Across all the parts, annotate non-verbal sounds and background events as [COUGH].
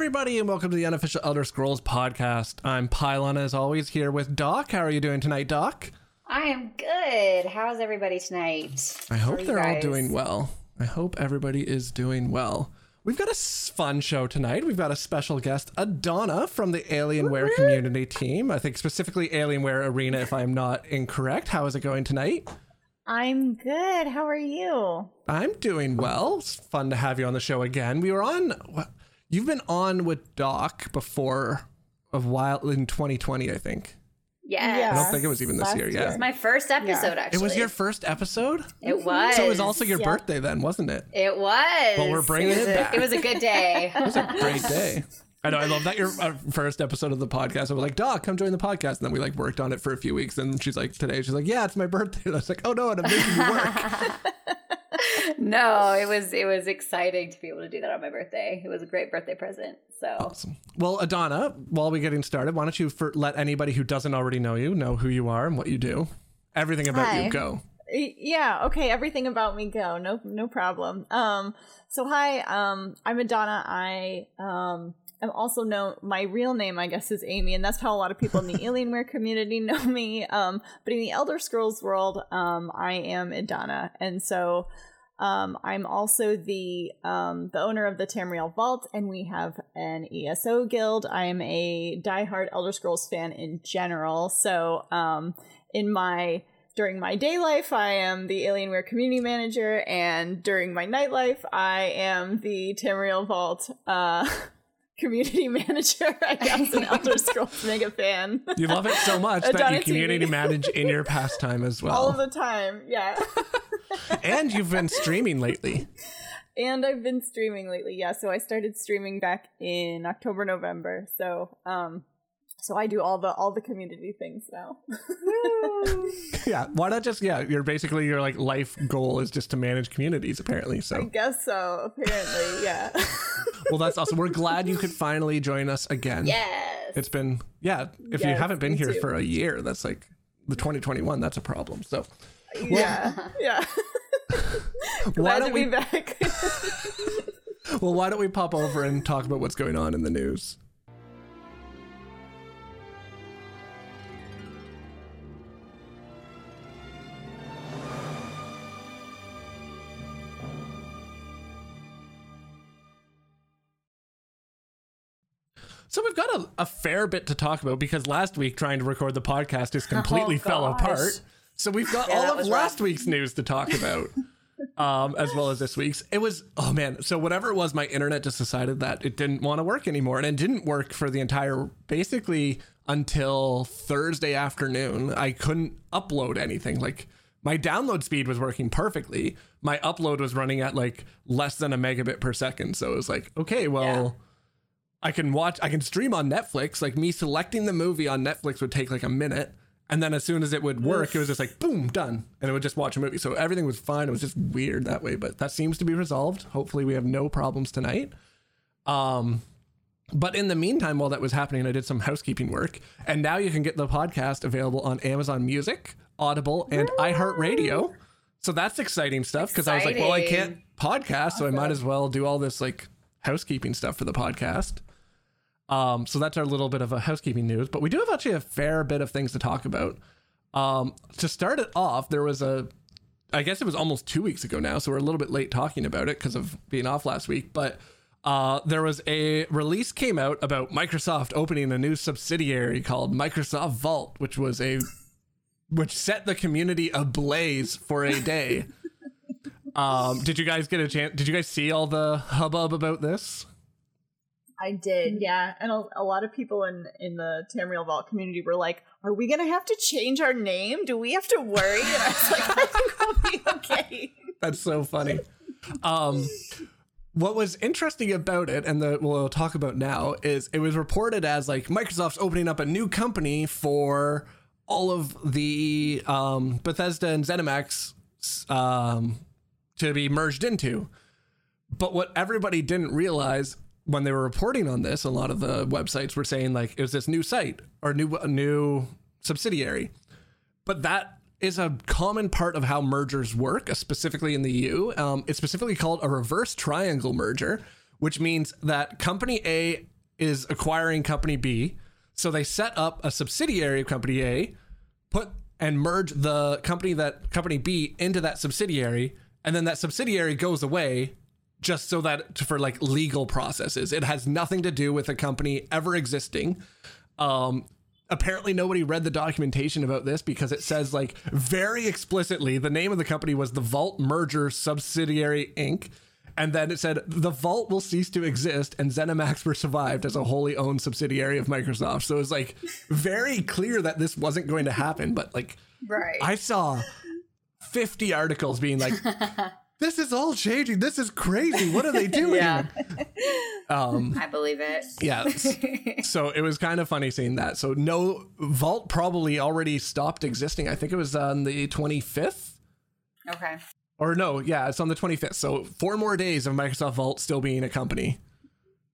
everybody, and welcome to the unofficial Elder Scrolls podcast. I'm Pylawn, as always, here with Doc. How are you doing tonight, Doc? I am good. How's everybody tonight? I hope they're all doing well. I hope everybody is doing well. We've got a fun show tonight. We've got a special guest, Edana from the Alienware community team. I think specifically Alienware Arena, if I'm not incorrect. How is it going tonight? I'm good. How are you? I'm doing well. It's fun to have you on the show again. We were on. What- You've been on with Doc before a while in 2020, I think. Yes. I don't think it was even this Last year. year. Yeah, It's my first episode, actually. it was your first episode. It was. So it was also your Yeah. birthday then, wasn't it? It was. Well, we're bringing it, was it a, back. It was a good day. [LAUGHS] It was a great day. I know. I love that your uh, first episode of the podcast. I was like, Doc, come join the podcast. And then we like worked on it for a few weeks. And she's like, today, she's like, yeah, it's my birthday. And I was like, oh no, and I'm making you work. [LAUGHS] no, it was it was exciting to be able to do that on my birthday. It was a great birthday present. So awesome. Well, Edana, while we're getting started, why don't you for, let anybody who doesn't already know you know who you are and what you do? Everything about Hi. you, go. Yeah, okay, everything about me go. No no problem. Um so hi, um I'm Edana I um am also known my real name I guess is Amy and that's how a lot of people in the [LAUGHS] Alienware community know me. Um but in the Elder Scrolls world, um I am Edana And so um, I'm also the um, the owner of the Tamriel Vault, and we have an ESO guild. I am a diehard Elder Scrolls fan in general. So, um, in my during my day life, I am the Alienware community manager, and during my nightlife, I am the Tamriel Vault uh, [LAUGHS] community [LAUGHS] manager. I guess an [LAUGHS] Elder Scrolls mega fan. You love it so much that you Edana TV. community manage in your pastime as well. All the time, yeah. And you've been streaming lately. and I've been streaming lately. Yeah, so I started streaming back in October, November. So, um, so I do all the all the community things now. [LAUGHS] Yeah. Why not just, yeah, you're basically, your like life goal is just to manage communities, apparently. So I guess so. Apparently, yeah. [LAUGHS] well, that's awesome. We're glad you could finally join us again. yes. It's been, yeah, if you haven't been here too. for a year, that's like the 2021, that's a problem. So, yeah, [LAUGHS] yeah. [LAUGHS] why don't we, back. [LAUGHS] well, why don't we pop over and talk about what's going on in the news? So we've got a, a fair bit to talk about because last week trying to record the podcast just oh, completely fell apart. So we've got Yeah, all of last rough. week's news to talk about. um, as well as this week's. It was oh man, so whatever it was, my internet just decided that it didn't want to work anymore, and it didn't work for the entire basically until Thursday afternoon. I couldn't upload anything. Like my download speed was working perfectly. My upload was running at like less than a megabit per second. So it was like, okay, well. I can watch, I can stream on Netflix. Like me selecting the movie on Netflix would take like a minute. And then as soon as it would work, it was just like, boom, done. And it would just watch a movie. So everything was fine. It was just weird that way. But that seems to be resolved. Hopefully we have no problems tonight. Um, but in the meantime, while that was happening, I did some housekeeping work. And now you can get the podcast available on Amazon Music, Audible, and iHeartRadio. So that's exciting stuff because I was like, well, I can't podcast, so I might as well do all this like housekeeping stuff for the podcast. Um, so that's our little bit of a housekeeping news, but we do have actually a fair bit of things to talk about. Um, to start it off, there was a, I guess it was almost two weeks ago now, so we're a little bit late talking about it because of being off last week. But uh, there was a release came out about Microsoft opening a new subsidiary called Microsoft Vault, which was a, which set the community ablaze for a day. [LAUGHS] um, did you guys get a chance? Did you guys see all the hubbub about this? I did, yeah. And a, a lot of people in in the Tamriel Vault community were like, "Are we gonna have to change our name? Do we have to worry?" And I was like, "I think we'll be okay." That's so funny. Um, what was interesting about it, and that we'll talk about now, is it was reported as like Microsoft's opening up a new company for all of the um, Bethesda and ZeniMax um, to be merged into. But what everybody didn't realize when they were reporting on this, a lot of the websites were saying like it was this new site or new new subsidiary. But that is a common part of how mergers work, uh, specifically in the EU. Um, it's specifically called a reverse triangle merger, which means that company A is acquiring company B. So they set up a subsidiary of company A, put and merge the company that company B into that subsidiary, and then that subsidiary goes away just so that for like legal processes. It has nothing to do with a company ever existing. Um, apparently nobody read the documentation about this because it says like very explicitly the name of the company was the Vault Merger Subsidiary Inc. And then it said the Vault will cease to exist and ZeniMax were survived as a wholly owned subsidiary of Microsoft. So it was like very clear that this wasn't going to happen. But like Right. I saw 50 articles being like, [LAUGHS] this is all changing. This is crazy. What are they [LAUGHS] doing? Yeah. Um, I believe it. yeah. [LAUGHS] so it was kind of funny seeing that. So no, Vault probably already stopped existing. I think it was on the 25th. okay. Or no, yeah, it's on the 25th. So four more days of Microsoft Vault still being a company.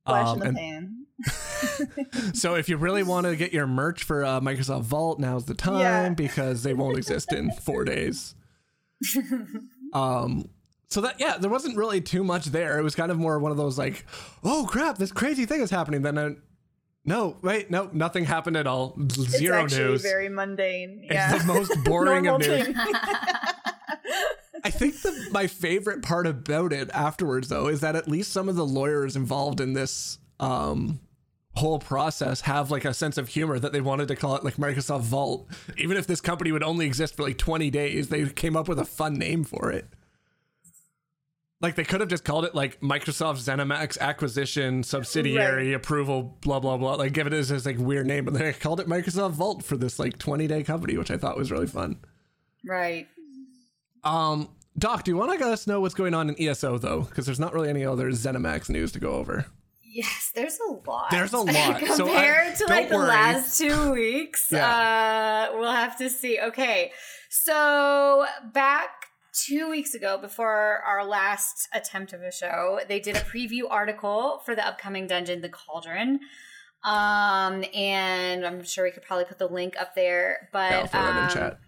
Flash Um, in the pan. [LAUGHS] So if you really want to get your merch for uh, Microsoft Vault, now's the time Yeah. because they won't exist in four days. um, so that yeah, there wasn't really too much there. It was kind of more one of those like, oh crap, this crazy thing is happening. Then I, no, wait, no, nothing happened at all. Zero it's actually news. very mundane. it's Yeah. the most [LAUGHS] boring of news. [LAUGHS] I think the, my favorite part about it afterwards, though, is that at least some of the lawyers involved in this um, whole process have like a sense of humor that they wanted to call it like Microsoft Vault. Even if this company would only exist for like 20 days, they came up with a fun name for it. Like they could have just called it like Microsoft ZeniMax acquisition subsidiary approval, blah blah blah. Like give it as this like weird name, but they called it Microsoft Vault for this like 20 day company, which I thought was really fun. Right. Um, Doc, do you want to let us know what's going on in ESO though? Because there's not really any other ZeniMax news to go over. Yes, there's a lot. There's a [LAUGHS] lot. Compared So I- to like don't the last two weeks, uh, we'll have to see. Okay, so back two weeks ago, before our last attempt of a show, they did a preview article for the upcoming dungeon, The Cauldron. Um, and I'm sure we could probably put the link up there, but Yeah, I'll throw it in um, chat.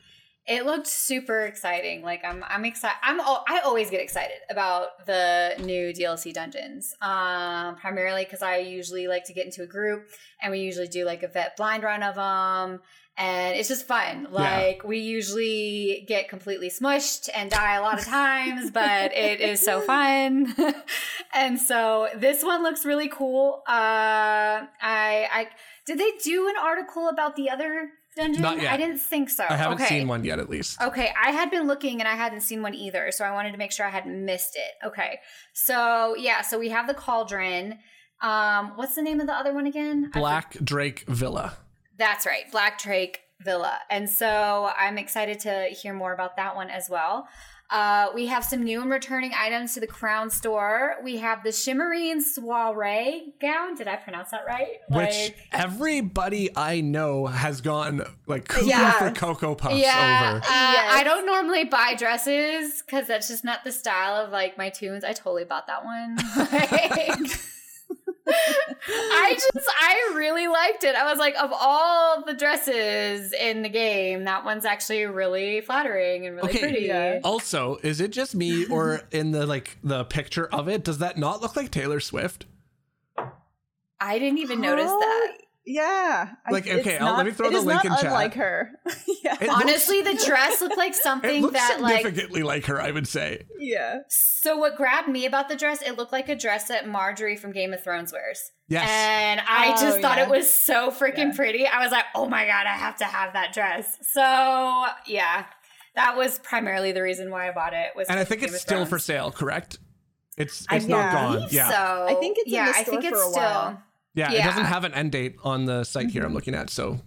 it looked super exciting. Like I'm, I'm excited. I'm, al- I always get excited about the new DLC dungeons. Um, primarily because I usually like to get into a group, and we usually do like a vet blind run of them, and it's just fun. Like we usually get completely smushed and die a lot of times, but it is so fun. [LAUGHS] and so this one looks really cool. Uh, I, I did they do an article about the other dungeon? Not yet. I didn't think so. I haven't okay. seen one yet, at least. Okay, I had been looking and I hadn't seen one either, so I wanted to make sure I hadn't missed it. Okay, so yeah, so we have the cauldron. Um, what's the name of the other one again? Black Drake Villa. That's right, Black Drake Villa. And so I'm excited to hear more about that one as well. Uh, we have some new and returning items to the Crown store. We have the Shimmerine Soiree gown. Did I pronounce that right? Which everybody I know has gone like cuckoo Yeah. for Cocoa Puffs yeah, over. uh, Yes. I don't normally buy dresses because that's just not the style of like my tunes. I totally bought that one. [LAUGHS] Like, I just, I really liked it. I was like, of all the dresses in the game, that one's actually really flattering and really Okay, pretty. yeah. Also, is it just me or [LAUGHS] in the like the picture of it, does that not look like Taylor Swift? I didn't even notice that. Yeah. I- Like, okay, it's I'll- let me throw the link in chat. unlike her. [LAUGHS] yeah. It looks- Honestly, the dress looked like [LAUGHS] it something looks that like significantly like her, I would say. yeah. So what grabbed me about the dress, it looked like a dress that Margaery from Game of Thrones wears. Yes. And I Oh, just thought yeah. it was so freaking Yeah. pretty. I was like, oh my God, I have to have that dress. So yeah, that was primarily the reason why I bought it. Was and I think of it's Game of still for sale, correct? It's I it's not gone. believe Yeah. So I think it's in yeah, the I think store it's for a still while. yeah. It doesn't have an end date on the site here I'm mm-hmm. looking at. So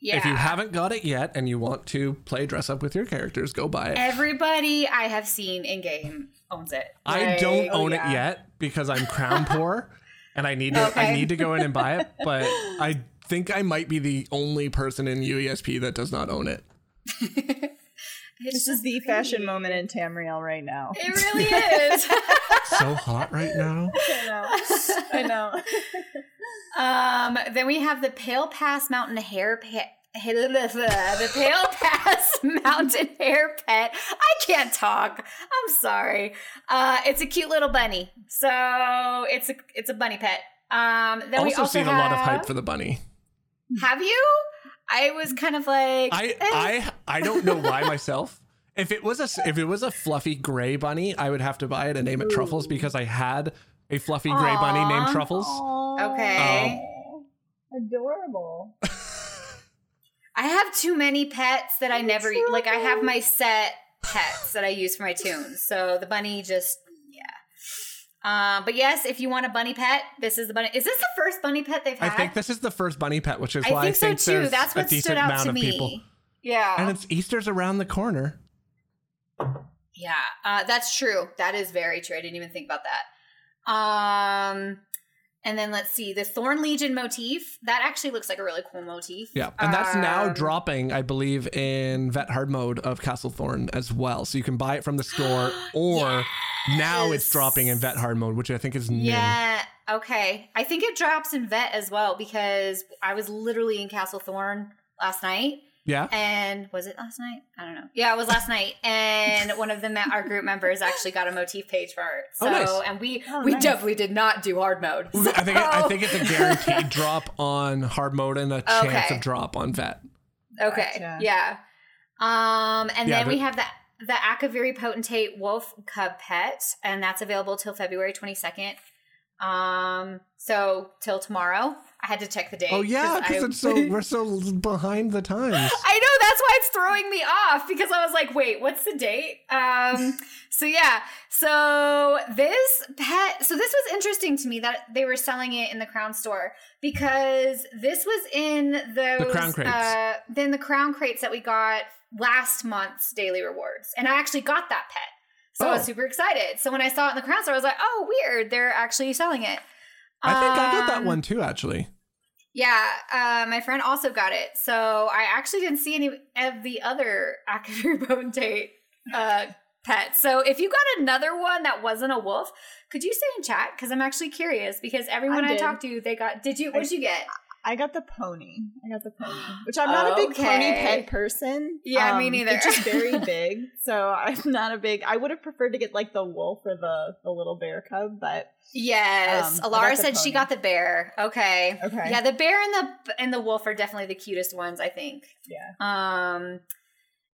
yeah. if you haven't got it yet and you want to play dress up with your characters, go buy it. Everybody I have seen in game owns it. I don't oh, own yeah. it yet because I'm crown [LAUGHS] poor and I need to I need to go in and buy it, [LAUGHS] but I think I might be the only person in UESP that does not own it. [LAUGHS] it's This is the pretty. fashion moment in Tamriel right now. It really is. [LAUGHS] So hot right now. [LAUGHS] I know. I know. [LAUGHS] Um, then we have the Pale Pass Mountain Hair pa- the Pale Pass Mountain Hare Pet. I can't talk. I'm sorry. Uh, it's a cute little bunny. So it's a it's a bunny pet. Um, then also, we also seen have, a lot of hype for the bunny. Have you? I was kind of like I eh. I I don't know why [LAUGHS] myself. If it was a if it was a fluffy gray bunny, I would have to buy it and name it Truffles because I had a fluffy gray bunny named Aw. Truffles. Okay. Adorable. I have too many pets that I never True. like. I have my set pets that I use for my tunes. So the bunny just Um, but yes, if you want a bunny pet, this is the bunny. Is this the first bunny pet they've had? I think this is the first bunny pet, which is I why think I think so too. That's a what decent stood out amount to of me. people. Yeah, And it's Easter's around the corner. yeah, uh, that's true. That is very true. I didn't even think about that. Um, and then let's see the Thorn Legion motif. That actually looks like a really cool motif. Yeah, and that's now Um, dropping, I believe, in Vet Hard mode of Castle Thorn as well. So you can buy it from the store, [GASPS] or now it's dropping in Vet Hard mode, which I think is new. Yeah. Okay. I think it drops in vet as well because I was literally in Castle Thorn last night. Yeah. And was it last night? I don't know. Yeah, it was last night. And one of the me- our group members actually got a motif page for it. So, Oh, nice. and we Oh, we nice. definitely did not do hard mode. I think I think it's a guaranteed [LAUGHS] drop on hard mode and a chance Okay. of drop on vet. Okay. Gotcha. Yeah. Um, and Yeah, then we have the the Akaviri Potentate Wolf Cub Pet, and that's available till February twenty second. Um, so till tomorrow. I had to check the date. Oh yeah, because it's so [LAUGHS] we're so behind the times. I know that's why it's throwing me off because I was like, wait, what's the date? Um, [LAUGHS] so yeah, so this pet, so this was interesting to me that they were selling it in the Crown store because this was in those Crown crates. Uh, then the Crown crates that we got last month's daily rewards, and I actually got that pet, so I was Oh. super excited. So when I saw it in the Crown store, I was like, oh, weird, they're actually selling it. I think I got that Um, one too, actually. yeah, uh, my friend also got it. So I actually didn't see any of the other [LAUGHS] Akavir Potentate uh, pets. So if you got another one that wasn't a wolf, could you say in chat? Because I'm actually curious. Because everyone I I, talked to, they got. Did you? What did you get? I got the pony. I got the pony, [GASPS] which I'm not a big pony pet person. Yeah, me Um, neither. It's just very [LAUGHS] big, so I'm not a big. I would have preferred to get like the wolf or the the little bear cub, but Yes, Um, Alara the said she got the bear. Okay. Okay. Yeah, the bear and the and the wolf are definitely the cutest ones, I think. yeah. Um,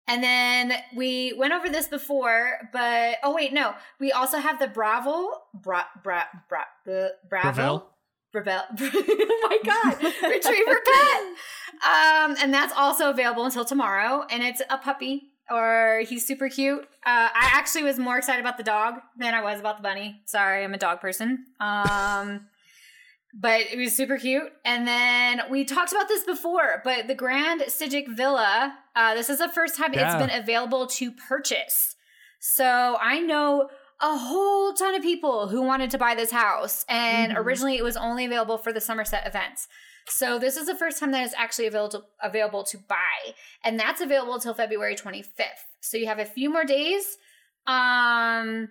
and then we went over this before, but oh wait, no, we also have the Bravo, bra, bra, bra, the Bravo, Gravel? Rebel. [LAUGHS] oh my god, [LAUGHS] retriever pet. Um, and that's also available until tomorrow, and it's a puppy. Or he's super cute. Uh, I actually was more excited about the dog than I was about the bunny. Sorry, I'm a dog person. Um, [LAUGHS] but it was super cute. And then we talked about this before, but the Grand Psijic Villa, uh, this is the first time Yeah. it's been available to purchase. So I know a whole ton of people who wanted to buy this house. And Mhm. originally it was only available for the Summerset events. So this is the first time that it's actually available available to buy, and that's available until February 25th. So you have a few more days. Um,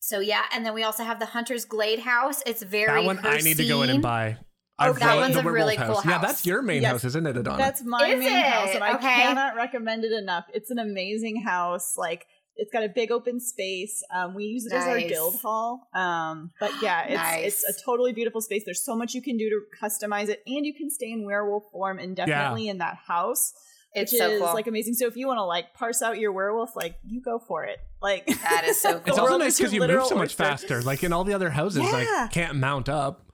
so yeah, and then we also have the Hunter's Glade House. It's very That one I need to go in and buy. Oh, I've that got one's the a really werewolf cool Yeah, that's your main Yes. house, isn't it, Edana? That's my Is main it? house, and I cannot recommend it enough. It's an amazing house. Like it's got a big open space. Um, we use it as our guild hall. Um, but yeah, it's Nice. it's a totally beautiful space. There's so much you can do to customize it, and you can stay in werewolf form indefinitely in that house, It's which so is cool. like amazing. So if you want to like parse out your werewolf, like you go for it. Like That is so [LAUGHS] cool. it's also nice because you move so much oyster. faster. Like in all the other houses, like can't mount up,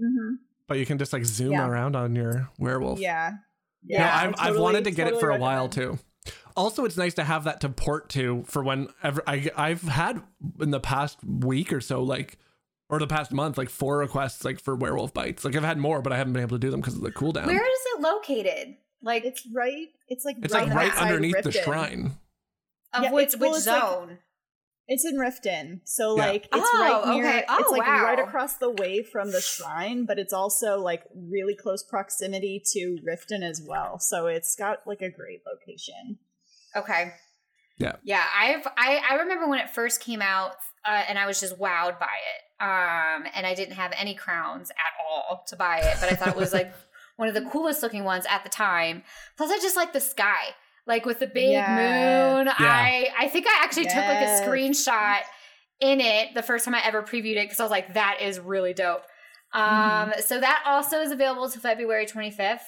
Mhm. but you can just like zoom Yeah. around on your werewolf. Yeah. No, Yeah, I've, I I've wanted to get it for totally a while too. Also, it's nice to have that to port to for whenever I I've had in the past week or so, like or the past month, like four requests like for werewolf bites. Like I've had more, but I haven't been able to do them because of the cooldown. Where is it located? Like It's right. It's like it's right like right outside underneath the shrine. of Yeah, which it's- well, which it's like- zone? It's in Riften, so Yeah. like it's Oh, right near. okay. Oh, it's like wow. right across the way from the shrine, but it's also like really close proximity to Riften as well. So it's got like a great location. Okay. Yeah. Yeah. I've I I remember when it first came out, uh, and I was just wowed by it. Um, and I didn't have any crowns at all to buy it, but I thought it was like [LAUGHS] one of the coolest looking ones at the time. Plus, I just like the sky, like with the big Yes. moon. Yeah. I I think I actually took like a screenshot in it the first time I ever previewed it because I was like, that is really dope. Um, so that also is available to February 25th.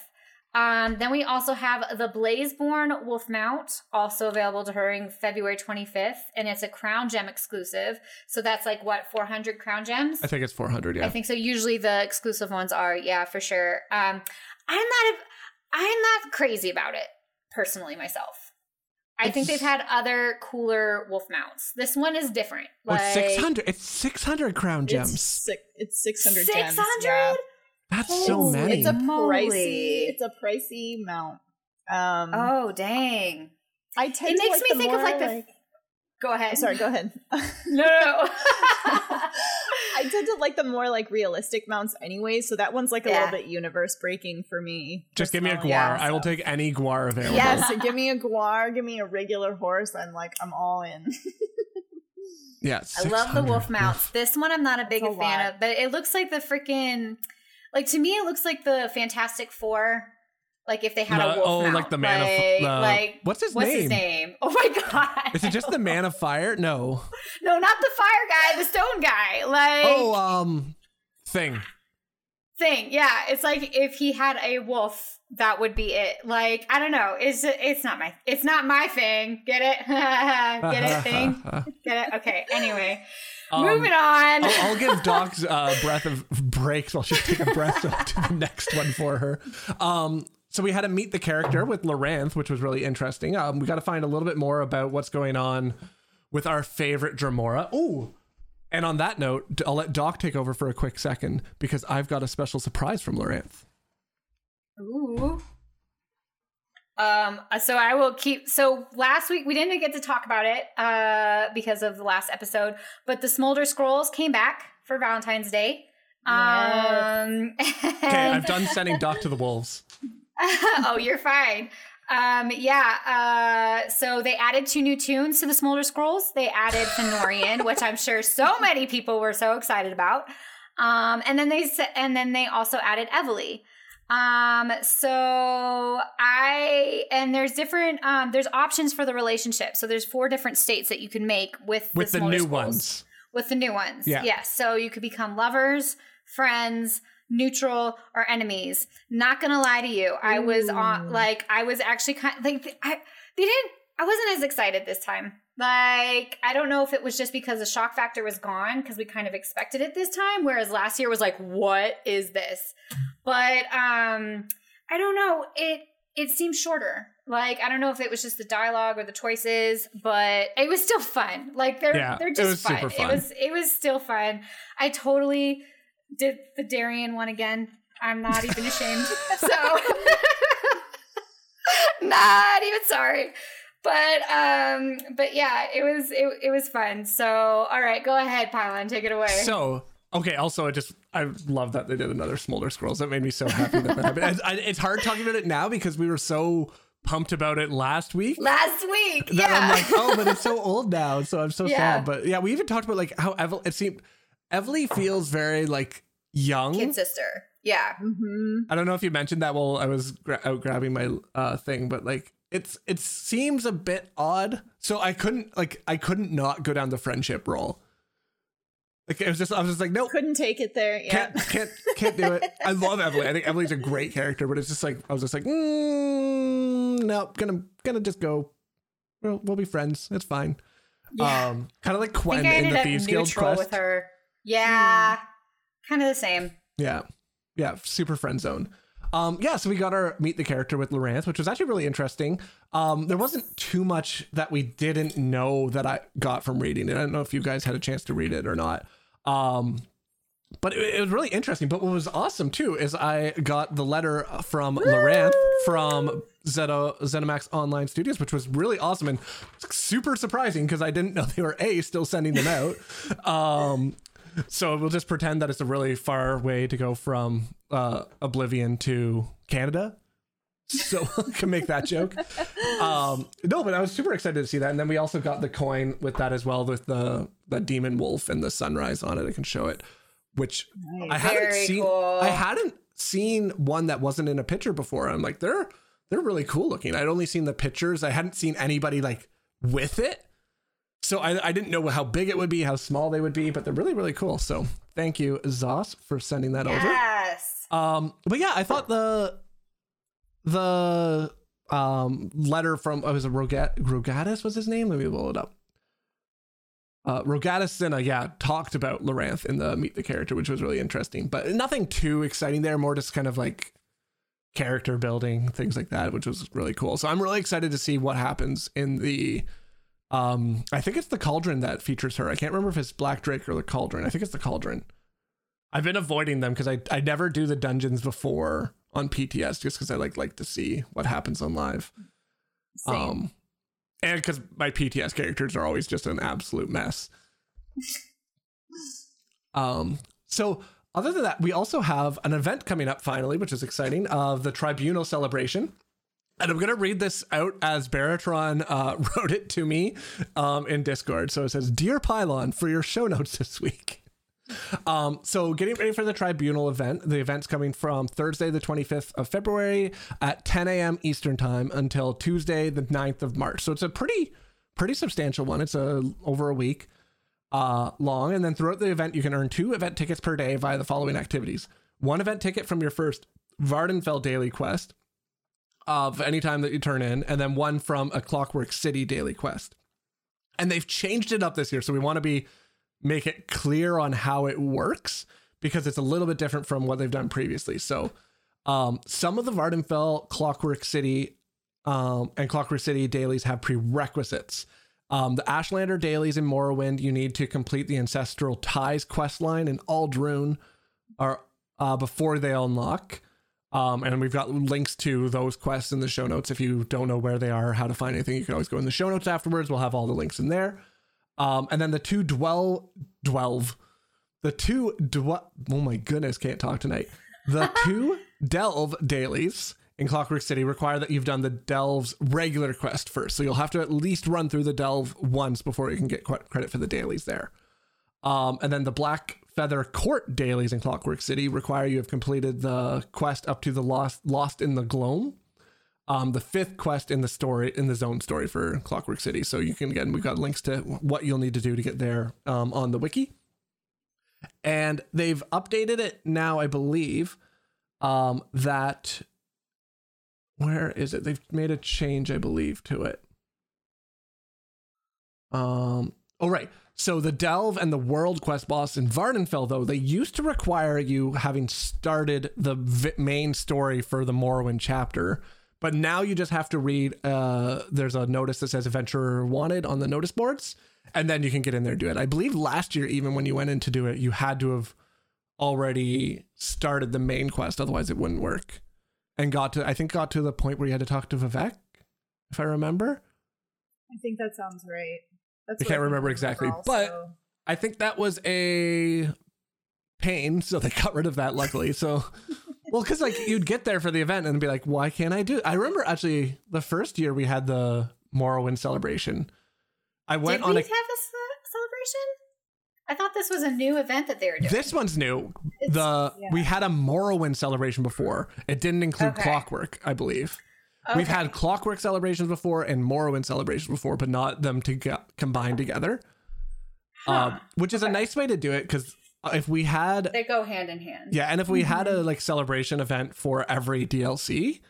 Um, then we also have the Blazeborn Wolf Mount, also available during February 25th, and it's a Crown Gem exclusive. So that's like what 400 Crown Gems. I think it's 400. Yeah, I think so. Usually the exclusive ones are, yeah, for sure. Um, I'm not, I'm not crazy about it personally myself. I think they've had other cooler wolf mounts. This one is different. Oh, Like it's 600. It's 600 crown It's gems. six. It's six hundred. Six gems. Yeah. hundred. That's so Holy many. It's a pricey. It's a pricey mount. Um, Oh dang! I tend It to makes like me the think of, like, the- Go ahead. Sorry, go ahead. [LAUGHS] No, no, no. [LAUGHS] [LAUGHS] I tend to like the more like realistic mounts anyway, so that one's like a Yeah. little bit universe breaking for me. Just give me a personally. guar. Yeah, I will take any guar available. Yes, so give me a [LAUGHS] guar, give me a regular horse. I'm like, I'm all in. [LAUGHS] Yeah. I love the 600. wolf mounts. This one I'm not a big a fan lot. of, but it looks like the freaking like to me it looks like the Fantastic Four. Like if they had a wolf oh, mount. like the man of- like, the- like what's his what's name? his name? [LAUGHS] Oh my god! Is it just the man of fire? No. [LAUGHS] no, not the fire guy, the stone guy. Like Oh, um, thing. thing. Yeah, it's like if he had a wolf, that would be it. Like I don't know. It's it's not my it's not my thing. Get it? [LAUGHS] Get it? Thing? Get it? Okay. Anyway, Um, moving on. I'll, I'll give Doc's uh, breath of breaks while she take a breath to the next one for her. Um, so we had to meet the character with Lyranth, which was really interesting. Um, we got to find a little bit more about what's going on with our favorite Dremora. Ooh. And on that note, I'll let Doc take over for a quick second because I've got a special surprise from Lyranth. Ooh. Um, so I will keep so last week we didn't get to talk about it uh because of the last episode, but the Smolder Scrolls came back for Valentine's Day. Um [LAUGHS] Okay, I've done sending Doc to the wolves. [LAUGHS] oh, you're fine. Um, yeah, uh, so they added two new tunes to the Smolder Scrolls. They added Fennorian, [LAUGHS] which I'm sure so many people were so excited about. Um, and then they and then they also added Eveli. Um, so I and there's different um there's options for the relationship. So there's four different states that you can make with With the Smolder new Scrolls ones. with the new ones. Yeah. Yes. So you could become lovers, friends, neutral, or enemies. Not gonna lie to you, I was on like I was actually kind like I they didn't. I wasn't as excited this time. Like I don't know if it was just because the shock factor was gone because we kind of expected it this time, whereas last year was like, what is this? But um, I don't know. It it seemed shorter. Like I don't know if it was just the dialogue or the choices, but it was still fun. Like they're Yeah, they're just fun. fun. It was it was still fun. I totally did the Darien one again. I'm not even [LAUGHS] ashamed. so [LAUGHS] not even sorry. But um but yeah, it was it, it was fun. So all right, go ahead, Pylawn, take it away. So okay. Also, I just I love that they did another Smolder Scrolls. That made me so happy that that happened. I, I, it's hard talking about it now because we were so pumped about it last week. Last week, That yeah. I'm like, oh, but it's so old now, so I'm so [LAUGHS] Yeah. sad. But yeah, we even talked about like how Evel. It seemed Eveli feels very like young. kid sister. Yeah. hmm I don't know if you mentioned that while I was gra- out grabbing my uh, thing, but like it's it seems a bit odd. So I couldn't like I couldn't not go down the friendship role. Like it was just I was just like nope. Couldn't take it there. Yeah. Can't can't can't do it. I love Emily. I think Emily's a great character, but it's just like I was just like, mm, no, gonna gonna just go. We'll, we'll be friends. It's fine. Yeah. Um, kind of like Quen in the Thieves Guild quest. with her. Yeah. Kind of the same. Yeah. Yeah. Super friend zone. Um, yeah, so we got our meet the character with Lyranth, which was actually really interesting. Um, there wasn't too much that we didn't know that I got from reading it. I don't know if you guys had a chance to read it or not. Um, but it, it was really interesting. But what was awesome too is I got the letter from Lyranth from Zeta ZeniMax Online Studios, which was really awesome and super surprising because I didn't know they were a still sending them out. [LAUGHS] Um, so we'll just pretend that it's a really far way to go from uh, Oblivion to Canada. So [LAUGHS] I can make that joke. Um, no, but I was super excited to see that. And then we also got the coin with that as well, with the the demon wolf and the sunrise on it. I can show it, which I hadn't Very seen. cool. I hadn't seen one that wasn't in a picture before. I'm like, they're they're really cool looking. I'd only seen the pictures. I hadn't seen anybody like with it. So I, I didn't know how big it would be, how small they would be, but they're really, really cool. So thank you, Zos, for sending that over. Yes. Um, but yeah, I thought the the um letter from oh, was a Rogat Rogatus was his name? Let me blow it up. Uh, Rogatus Cinna, yeah, talked about Lyranth in the meet the character, which was really interesting, but nothing too exciting there. More just kind of like character building, things like that, which was really cool. So I'm really excited to see what happens in the. Um, I think it's the Cauldron that features her. I can't remember if it's Black Drake or the Cauldron. I think it's the Cauldron. I've been avoiding them because I I never do the dungeons before on PTS just because I like like to see what happens on live. Same. Um, and because my PTS characters are always just an absolute mess. um, so other than that, we also have an event coming up finally, which is exciting, of the Tribunal celebration. And I'm gonna read this out as Baratron uh, [LAUGHS] wrote it to me um, in Discord. So it says, "Dear Pylawn, for your show notes this week." Um, so getting ready for the tribunal event. The event's coming from Thursday, the 25th of February at 10 a.m. Eastern time until Tuesday, the 9th of March. So it's a pretty, pretty substantial one. It's a over a week uh, long. And then throughout the event, you can earn two event tickets per day via the following activities. One event ticket from your first Vvardenfell daily quest of any time that you turn in, and then one from a Clockwork City daily quest. And they've changed it up this year. So we want to be make it clear on how it works because it's a little bit different from what they've done previously. So, um, some of the Vvardenfell, Clockwork City, um, and Clockwork City dailies have prerequisites. Um, the Ashlander dailies in Morrowind, you need to complete the Ancestral Ties quest line in Ald'ruhn are, uh, before they unlock. Um, and we've got links to those quests in the show notes. If you don't know where they are, how to find anything, you can always go in the show notes afterwards. We'll have all the links in there. Um, and then the two dwell dwelve, the two dwell. Oh my goodness, can't talk tonight. The [LAUGHS] two delve dailies in Clockwork City require that you've done the delve's regular quest first. So you'll have to at least run through the delve once before you can get credit for the dailies there. Um, and then the Black Feather Court dailies in Clockwork City require you have completed the quest up to the Lost Lost in the Gloam um, the fifth quest in the story in the zone story for Clockwork City. So you can again, we've got links to what you'll need to do to get there um, on the wiki, and they've updated it now. I believe um, that where is it? They've made a change, I believe, to it. Um. Oh right. So the Delve and the World Quest boss in Vvardenfell, though, they used to require you having started the vi- main story for the Morrowind chapter but now you just have to read. Uh, there's a notice that says "Adventurer Wanted" on the notice boards, and then you can get in there and do it. I believe last year, even when you went in to do it, you had to have already started the main quest, otherwise it wouldn't work. And got to, I think, got to the point where you had to talk to Vivec, if I remember. I think that sounds right. That's I can't think remember exactly, but- I think that was a pain, so they got rid of that. Luckily, so [LAUGHS] well, because like you'd get there for the event and be like, "Why can't I do?" It? I remember actually the first year we had the Morrowind celebration. I went Did on we a. have a celebration? I thought this was a new event that they were doing. This one's new. It's- the yeah. we had a Morrowind celebration before. It didn't include Okay. Clockwork, I believe. We've had Clockwork celebrations before and Morrowind celebrations before, but not them to get combined together. Um, which is a nice way to do it because if we had They go hand in hand. Yeah, and if we had a like celebration event for every DLC,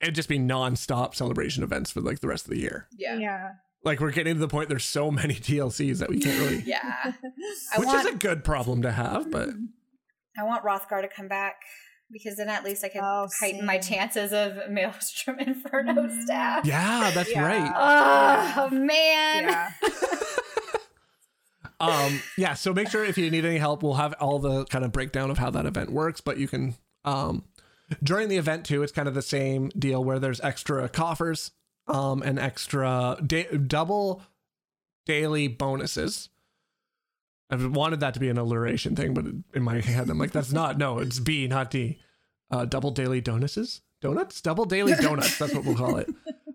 it'd just be non-stop celebration events for like the rest of the year. Yeah. yeah. Like we're getting to the point there's so many DLCs that we can't really [LAUGHS] Yeah. [LAUGHS] Which want is a good problem to have, but I want Wrothgar to come back because then at least I can Oh, heighten my chances of Maelstrom [LAUGHS] Inferno Mhm. staff. yeah, that's Yeah. right. Oh man. Yeah. [LAUGHS] Um yeah, so make sure if you need any help, we'll have all the kind of breakdown of how that event works, but you can um during the event too, it's kind of the same deal where there's extra coffers um and extra da- double daily bonuses. I've wanted that to be an alliteration thing, but in my head, I'm like, that's [LAUGHS] not. No, it's B, not D. Uh, double daily donuts, donuts, double daily [LAUGHS] donuts. That's what we'll call it.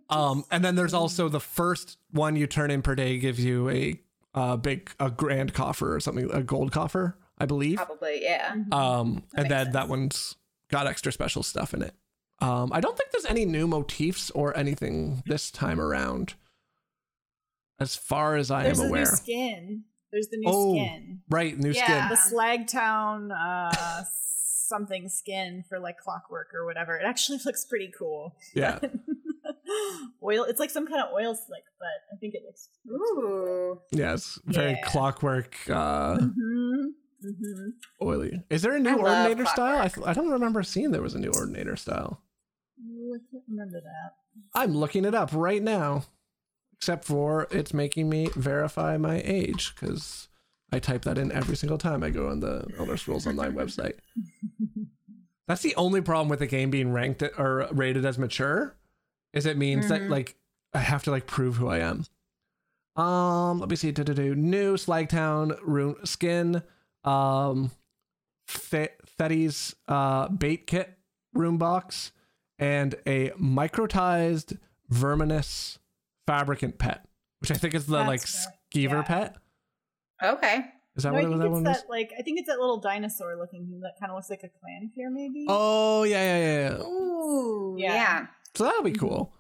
Um, and then there's also the first one you turn in per day gives you a uh, big, a grand coffer or something, a gold coffer, I believe. Probably, yeah. Um, and then sense. that one's got extra special stuff in it. Um, I don't think there's any new motifs or anything this time around, as far as I There's am a aware. new skin. There's the new Oh. skin. Right, new skin, Yeah. The skin. Slagtown uh [LAUGHS] something skin for like clockwork or whatever. It actually [LAUGHS] looks pretty cool. Yeah, [LAUGHS] oil it's like some kind of oil slick, but I think it looks Ooh. Yes. very Yeah. clockwork, uh, hmm hmm oily. Is there a new I ordinator style? I, clockwork. I don't remember seeing there was a new ordinator style. I can't remember that. I'm looking it up right now, except for it's making me verify my age because I type that in every single time I go on the Elder Scrolls Online website. [LAUGHS] That's the only problem with the game being ranked or rated as mature, is it means that Mhm. like I have to like prove who I am. Um, let me see. Do-do-do. New Slagtown rune skin. Um, Thetty's uh bait kit room box and a microtized verminous fabricant pet, which I think is the That's like right. skeever Yeah. pet. Okay. Is that No, I what think that it's one that was? like I think it's that little dinosaur looking thing that kind of looks like a clannfear, maybe. Oh yeah, yeah, yeah, yeah. Ooh. Yeah. Yeah. So that'll be cool.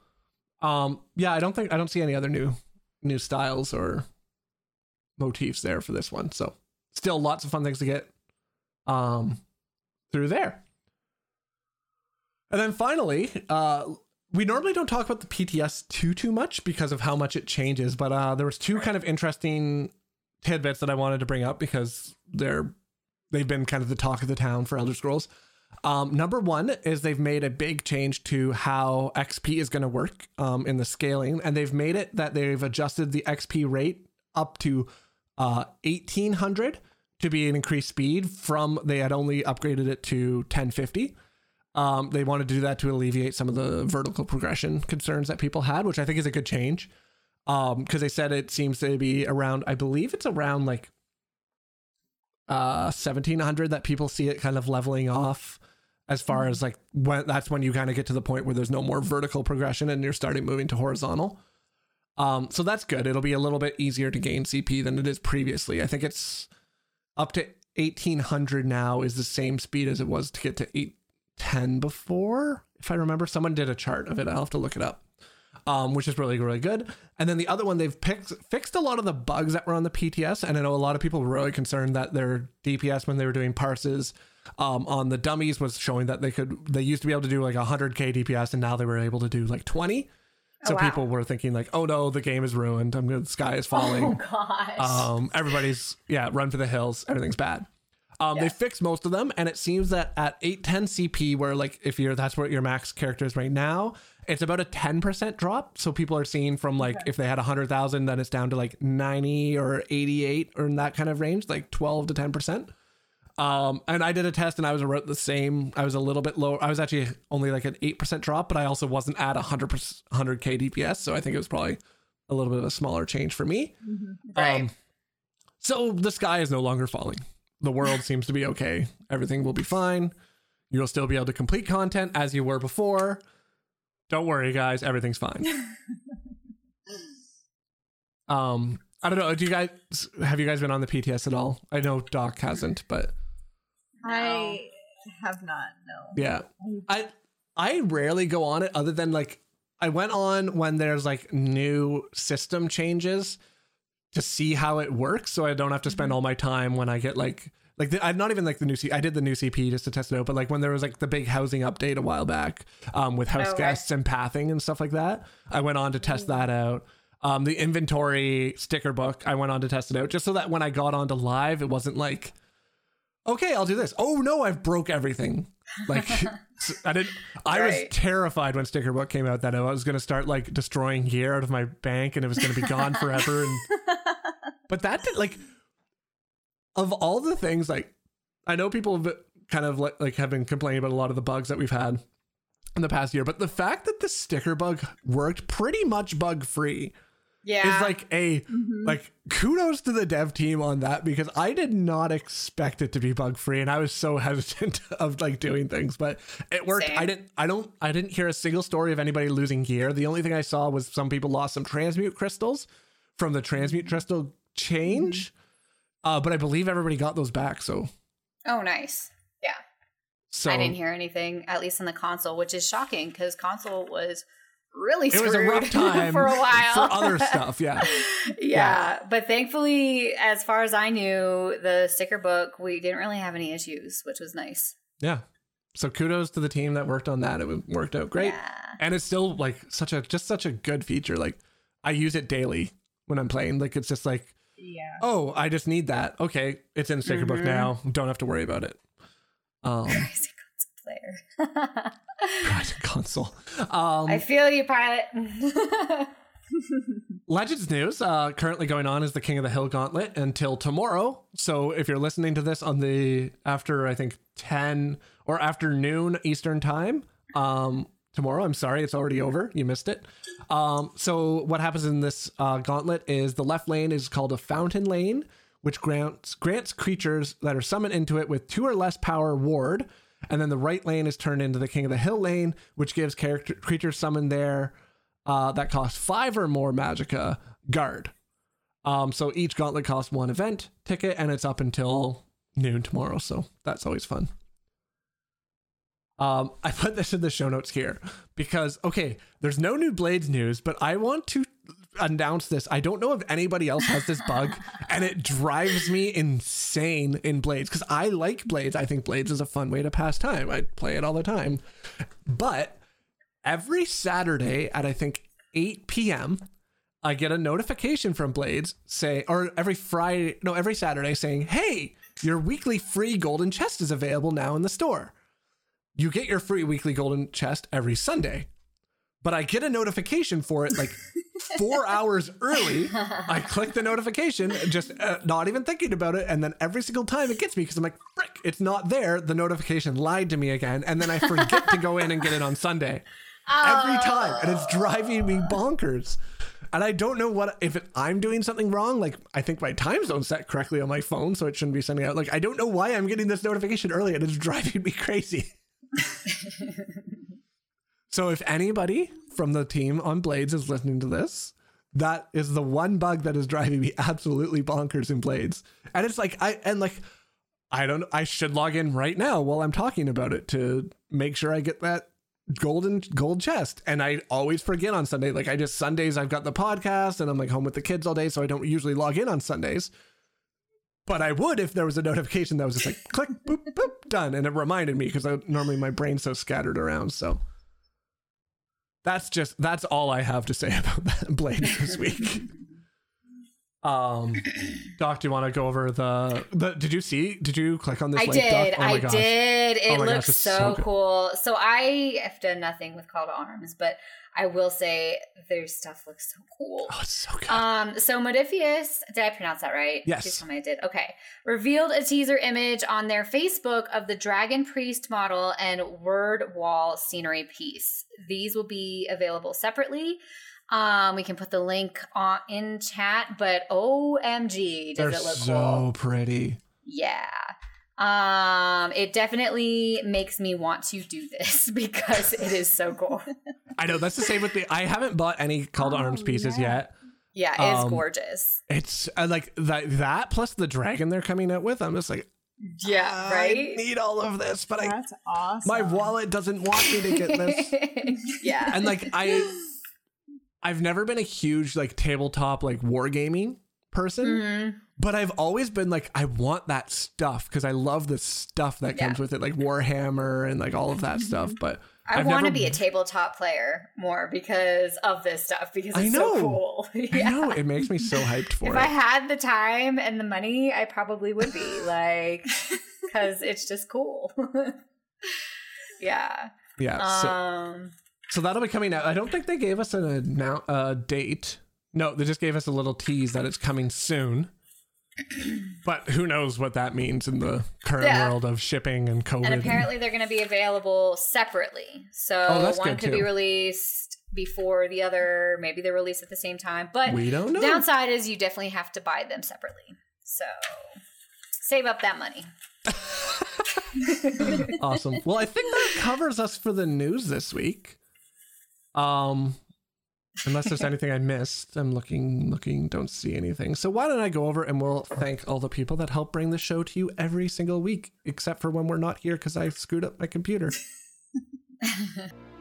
Um, yeah, I don't think I don't see any other new new styles or motifs there for this one. So still lots of fun things to get um through there. And then finally, uh we normally don't talk about the PTS too too much because of how much it changes, but uh there was two kind of interesting tidbits that I wanted to bring up because they're they've been kind of the talk of the town for Elder Scrolls. Um, number one is they've made a big change to how XP is going to work um, in the scaling, and they've made it that they've adjusted the XP rate up to uh, 1800 to be an increased speed from they had only upgraded it to 1050. Um, they wanted to do that to alleviate some of the vertical progression concerns that people had, which I think is a good change. Um, because they said it seems to be around, I believe it's around like uh 1700 that people see it kind of leveling off as far as like when that's when you kind of get to the point where there's no more vertical progression and you're starting moving to horizontal. Um so that's good. It'll be a little bit easier to gain cp than it is previously. I think it's up to 1800 now is the same speed as it was to get to 810 before if i remember someone did a chart of it i'll have to look it up um, which is really really good. And then the other one they've picked, fixed a lot of the bugs that were on the PTS, and I know a lot of people were really concerned that their DPS when they were doing parses um, on the dummies was showing that they could they used to be able to do like 100k DPS, and now they were able to do like 20. So Oh, wow. people were thinking like, oh no, the game is ruined. I'm gonna, the sky is falling. [LAUGHS] Oh falling. gosh. Um, everybody's yeah, run for the hills. Everything's bad. Um, They Yeah. fixed most of them, and it seems that at 810 CP, where like if you're that's what your max character is right now, it's about a 10% drop. So people are seeing from like if they had 100,000, then it's down to like 90 or 88 or in that kind of range, like 12 to 10%. Um, and I did a test and I was about the same. I was a little bit lower. I was actually only like an 8% drop, but I also wasn't at 100 100k DPS. So I think it was probably a little bit of a smaller change for me. Right. Um, so the sky is no longer falling. The world seems to be okay. Everything will be fine. You'll still be able to complete content as you were before. Don't worry, guys. Everything's fine. [LAUGHS] um, I don't know. Do you guys have you guys been on the PTS at all? I know Doc hasn't, but I have not. No. yeah, I I rarely go on it other than like I went on when there's like new system changes to see how it works, so I don't have to spend all my time when I get like like the, I'm not even like the new C. I did the new CP just to test it out, but like when there was like the big housing update a while back, um, with house Okay. guests and pathing and stuff like that, I went on to test that out. Um, the inventory sticker book, I went on to test it out just so that when I got onto live, it wasn't like, okay, I'll do this. Oh no, I've broke everything. Like [LAUGHS] I didn't. I was terrified when sticker book came out that I was going to start like destroying gear out of my bank and it was going to be gone forever. And [LAUGHS] but that did like of all the things like I know people have kind of like, like have been complaining about a lot of the bugs that we've had in the past year, but the fact that the sticker bug worked pretty much bug free yeah. is like a mm-hmm. like kudos to the dev team on that because I did not expect it to be bug free and I was so [LAUGHS] hesitant of like doing things but it worked Same. I didn't I don't I didn't hear a single story of anybody losing gear the only thing I saw was some people lost some transmute crystals from the transmute mm-hmm. crystal change uh but I believe everybody got those back so oh, nice. Yeah. So I didn't hear anything, at least in the console, which is shocking because console was really it was a rough time [LAUGHS] for a while for other stuff. [LAUGHS] Yeah. yeah, but thankfully, as far as I knew, the sticker book we didn't really have any issues, which was nice. Yeah. So kudos to the team that worked on that. It worked out great. Yeah. And it's still like such a just such a good feature. Like I use it daily when I'm playing. Like it's just like, Yeah. oh, I just need that. Okay, it's in the sticker book now. Don't have to worry about it. [LAUGHS] Um Crazy console player. [LAUGHS] God, console. Um I feel you, pilot. [LAUGHS] Legends news uh, currently going on is the King of the Hill Gauntlet until tomorrow. So if you're listening to this on the after I think 10 or afternoon Eastern time, um, tomorrow, I'm sorry, it's already over. You missed it. Um, so what happens in this uh, gauntlet is the left lane is called a fountain lane, which grants grants creatures that are summoned into it with two or less power ward. And then the right lane is turned into the King of the Hill lane, which gives character creatures summoned there uh, that cost five or more magica guard. Um, so each gauntlet costs one event ticket, and it's up until noon tomorrow. So that's always fun. Um, I put this in the show notes here because okay, there's no new Blades news, but I want to announce this. I don't know if anybody else has this bug, [LAUGHS] and it drives me insane in Blades because I like Blades. I think Blades is a fun way to pass time. I play it all the time, but every Saturday at I think 8 p.m. I get a notification from Blades say, or every Friday, no, every Saturday saying, "Hey, your weekly free golden chest is available now in the store." You get your free weekly golden chest every Sunday, but I get a notification for it like [LAUGHS] four hours early. I click the notification, just uh, not even thinking about it, and then every single time it gets me because I'm like, "Frick, it's not there." The notification lied to me again, and then I forget to go in and get it on Sunday every time and it's driving me bonkers and i don't know what if it, i'm doing something wrong like i think my time zone's set correctly on my phone so it shouldn't be sending out like i don't know why i'm getting this notification early and it's [LAUGHS] driving me crazy so if anybody from the team on blades is listening to this that is the one bug that is driving me absolutely bonkers in blades. And it's like i and like i don't i should log in right now while i'm talking about it to make sure i get that golden gold chest. And i always forget on sunday. Like i just sundays i've got the podcast and i'm like home with the kids all day so i don't usually log in on sundays but i would if there was a notification that was just like click boop boop done. And it reminded me because normally my brain's so scattered around so. That's just that's all i have to say [LAUGHS] about that blade this week um [CLEARS THROAT] doc do you want to go over the the did you see did you click on this I link, did. Oh my I gosh. did. It Oh my gosh, looks so, so cool. So I have done nothing with Call to Arms, but I will say their stuff looks so cool. oh it's so good Um, so Modiphius, did I pronounce that right? Yes. Please tell me I did. Okay. Revealed a teaser image on their Facebook of the Dragon Priest model and Word Wall scenery piece. These will be available separately. Um, we can put the link on in chat, but OMG, does they're it look so cool? pretty Yeah. Um, it definitely makes me want to do this [LAUGHS] because it is so cool. I know that's the same with the. I haven't bought any call to arms Oh, pieces yeah. yet. Yeah, it's Um, gorgeous. It's uh, like that. That plus the dragon they're coming out with. I'm just like, Yeah, I right? need all of this, but I That's awesome. my wallet doesn't want me to get this. [LAUGHS] yeah. and like I, [LAUGHS] I've never been a huge like tabletop like wargaming person, Mhm. but I've always been like, I want that stuff because I love the stuff that comes with it, like Warhammer and like all of that stuff. But I want to be a tabletop player more because of this stuff because it's I so know. cool. [LAUGHS] I know it makes me so hyped for If it. If I had the time and the money, I probably would be [LAUGHS] like, because [LAUGHS] it's just cool. yeah. yeah. So, Um. So that'll be coming out. I don't think they gave us a now a date. No, they just gave us a little tease that it's coming soon. But who knows what that means in the current Yeah. world of shipping and COVID. And apparently, they're going to be available separately. So Oh, one could too. be released before the other. Maybe they're released at the same time. But we don't know. downside is you definitely have to buy them separately. So save up that money. [LAUGHS] awesome. Well, I think that covers us for the news this week. Um, Unless there's [LAUGHS] anything I missed, I'm looking, looking, don't see anything. So why don't I go over and we'll thank all the people that help bring the show to you every single week, except for when we're not here because I screwed up my computer. [LAUGHS]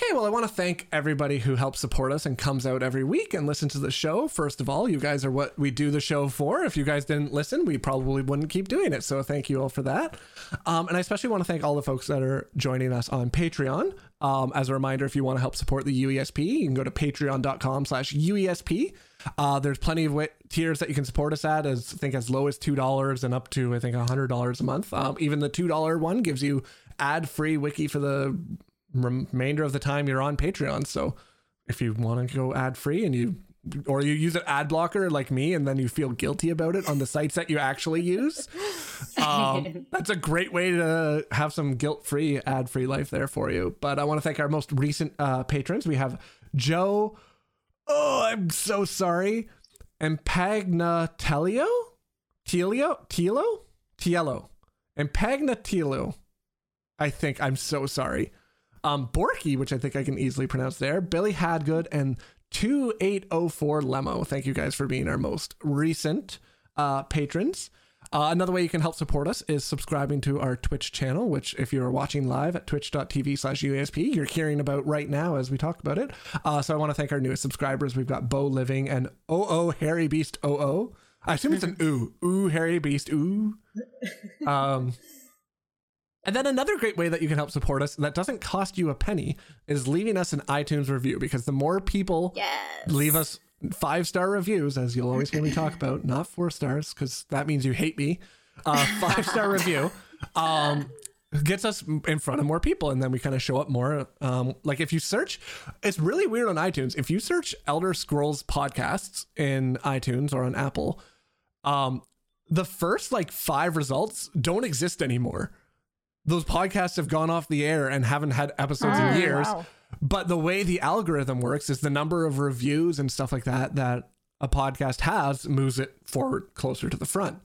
Okay, well, I want to thank everybody who helps support us and comes out every week and listens to the show. First of all, you guys are what we do the show for. If you guys didn't listen, we probably wouldn't keep doing it. So thank you all for that. Um, and I especially want to thank all the folks that are joining us on Patreon. Um, as a reminder, if you want to help support the UESP, you can go to patreon.com slash UESP. Uh, there's plenty of tiers that you can support us at, as I think as low as $2 and up to, I think, $100 a month. Um, even the $2 one gives you ad-free wiki for the remainder of the time you're on Patreon. So if you want to go ad free and you or you use an ad blocker like me and then you feel guilty about it on the sites that you actually use [LAUGHS] um, that's a great way to have some guilt-free ad-free life there for you. But i want to thank our most recent uh, patrons. We have joe oh i'm so sorry and pagnatelio telio tilo? Tielo and pagnatelio i think i'm so sorry um, Borky, which I think I can easily pronounce there, Billy Hadgood, and 2804 Lemo. Thank you guys for being our most recent uh, patrons. Uh, another way you can help support us is subscribing to our Twitch channel, which, if you're watching live at twitch.tv slash UESP, you're hearing about right now as we talk about it. Uh, so I want to thank our newest subscribers. We've got Bo Living and OO Harry Beast OO. I assume it's an [LAUGHS] ooh. Ooh, Harry Beast, ooh. Um, [LAUGHS] and then another great way that you can help support us that doesn't cost you a penny is leaving us an iTunes review because the more people yes. leave us five star reviews, as you'll always hear me talk about, not four stars because that means you hate me. Uh, [LAUGHS] five star review um, gets us in front of more people, and then we kind of show up more. Um, like if you search, it's really weird on iTunes. If you search Elder Scrolls podcasts in iTunes or on Apple, um, the first like five results don't exist anymore those podcasts have gone off the air and haven't had episodes Oh, in mm, years. wow. But the way the algorithm works is the number of reviews and stuff like that that a podcast has moves it forward closer to the front.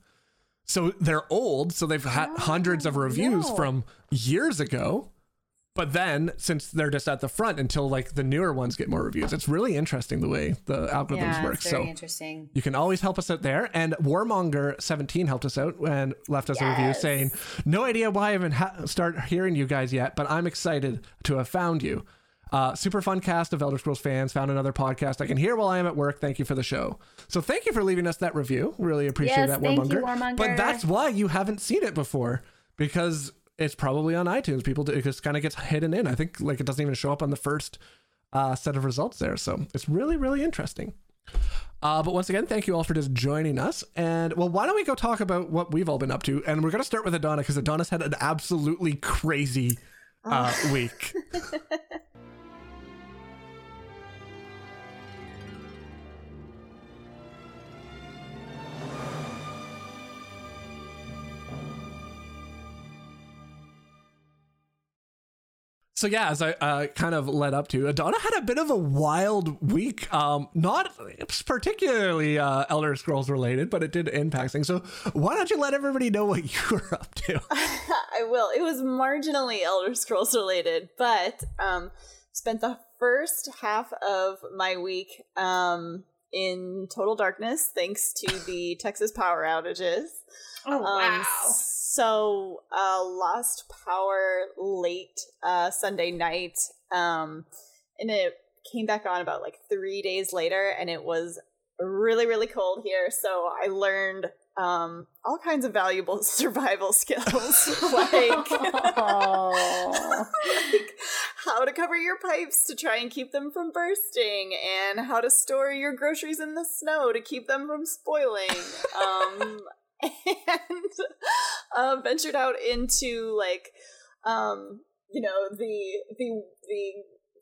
So they're old, so they've had hundreds of ah, reviews no. from years ago. But then, since they're just at the front until like the newer ones get more reviews, it's really interesting the way the algorithms yeah, work. So interesting. you can always help us out there. And Warmonger17 helped us out and left us a review saying, No idea why I haven't ha- start hearing you guys yet, but I'm excited to have found you. Uh, super fun cast of Elder Scrolls fans. Found another podcast I can hear while I am at work. Thank you for the show. So thank you for leaving us that review. Really appreciate Yes, that, thank you, Warmonger. Warmonger. But that's why you haven't seen it before because it's probably on iTunes. People do, it just kind of gets hidden in. I think like it doesn't even show up on the first uh, set of results there. So it's really really interesting. Uh, but once again, thank you all for just joining us. And well, why don't we go talk about what we've all been up to? And we're going to start with Edana because Edana's had an absolutely crazy uh, week. [LAUGHS] So yeah, as I uh, kind of led up to, Edana had a bit of a wild week. Um, not particularly uh, Elder Scrolls related, but it did impact things. So why don't you let everybody know what [LAUGHS] you were up to? [LAUGHS] I will. It was marginally Elder Scrolls related, but um, spent the first half of my week um, in total darkness thanks to the Texas power outages. Oh Um, So uh, lost power late uh, Sunday night, um, and it came back on about like three days later, and it was really really cold here. So I learned um, all kinds of valuable [LAUGHS] survival skills, [LAUGHS] like. [LAUGHS] Like how to cover your pipes to try and keep them from bursting and how to store your groceries in the snow to keep them from spoiling um and uh, ventured out into like um you know the the the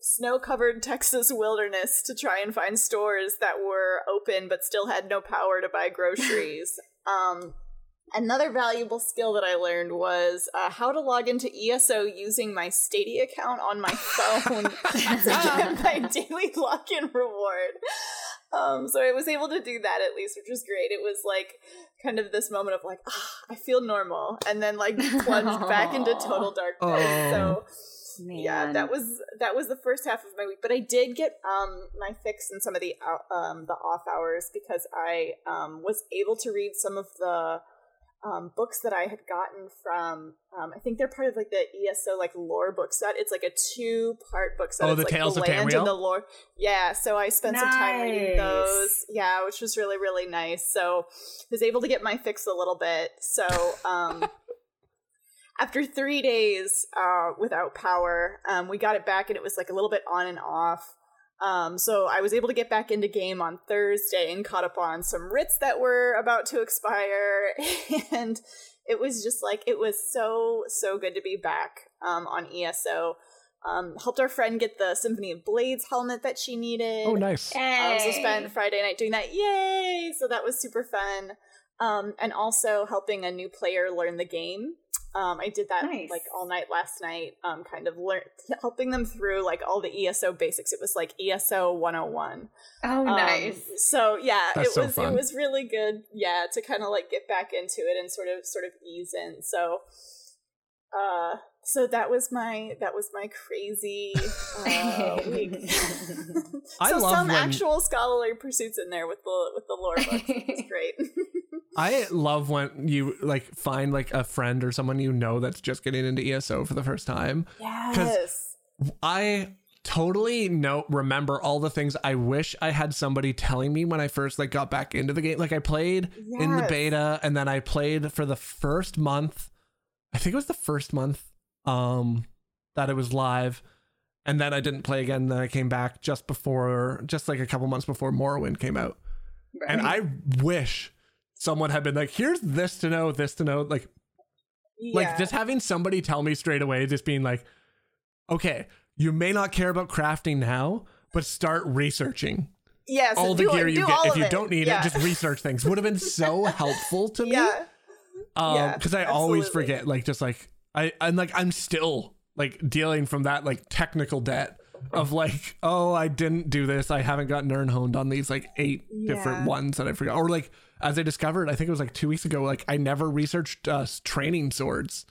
snow covered [LAUGHS] Texas wilderness to try and find stores that were open but still had no power to buy groceries [LAUGHS] um Another valuable skill that I learned was uh, how to log into ESO using my Stadia account on my phone [LAUGHS] to my daily login reward. Um, so I was able to do that at least, which was great. It was like kind of this moment of like, ah, I feel normal, and then like [LAUGHS] plunged back into total darkness. Oh. So Man. yeah, that was that was the first half of my week. But I did get um my fix in some of the um the off hours because I um was able to read some of the um books that I had gotten from um I think they're part of like the ESO like lore book set. It's like a two part book set. Oh, It's, the like, Tales of land Tamriel? and the lore. Yeah, so I spent some time reading those. Yeah, which was really really nice. So I was able to get my fix a little bit. So um [LAUGHS] after three days uh, without power, um, we got it back and it was like a little bit on and off. Um, so I was able to get back into game on Thursday and caught up on some writs that were about to expire. [LAUGHS] and it was just like, it was so, so good to be back um, on ESO. Um, helped our friend get the Symphony of Blades helmet that she needed. Oh, nice. I also Hey. spent Friday night doing that. Yay! So that was super fun. Um, and also helping a new player learn the game. Um, I did that Nice. like all night last night. Um, kind of learn helping them through like all the ESO basics. It was like ESO 101. Oh, Um, nice. so yeah, That's it so was fun. it was really good. Yeah, to kind of like get back into it and sort of sort of ease in. So, uh, so that was my that was my crazy uh, week. [LAUGHS] I so love some when- actual scholarly pursuits in there with the with the lore books. It's [LAUGHS] great. [LAUGHS] I love when you like find like a friend or someone you know that's just getting into ESO for the first time. yes. I totally know remember all the things I wish I had somebody telling me when I first like got back into the game. Like I played in the beta and then I played for the first month. I think it was the first month um that it was live. And then I didn't play again. Then I came back just before, just like a couple months before Morrowind came out. And I wish someone had been like, here's this to know, this to know. Like, like just having somebody tell me straight away, just being like, okay, you may not care about crafting now, but start researching yes, all the do it- gear you get. If you it. don't need Yeah. it, just research [LAUGHS] things. Would have been so helpful to me. yeah. Um, yeah, because I always forget, like, just like I, I'm like, I'm still like dealing from that like technical debt of like, oh, I didn't do this. I haven't gotten Nirnhoned on these like eight different ones that I forgot. Or like, as I discovered, I think it was like two weeks ago, like I never researched uh, training swords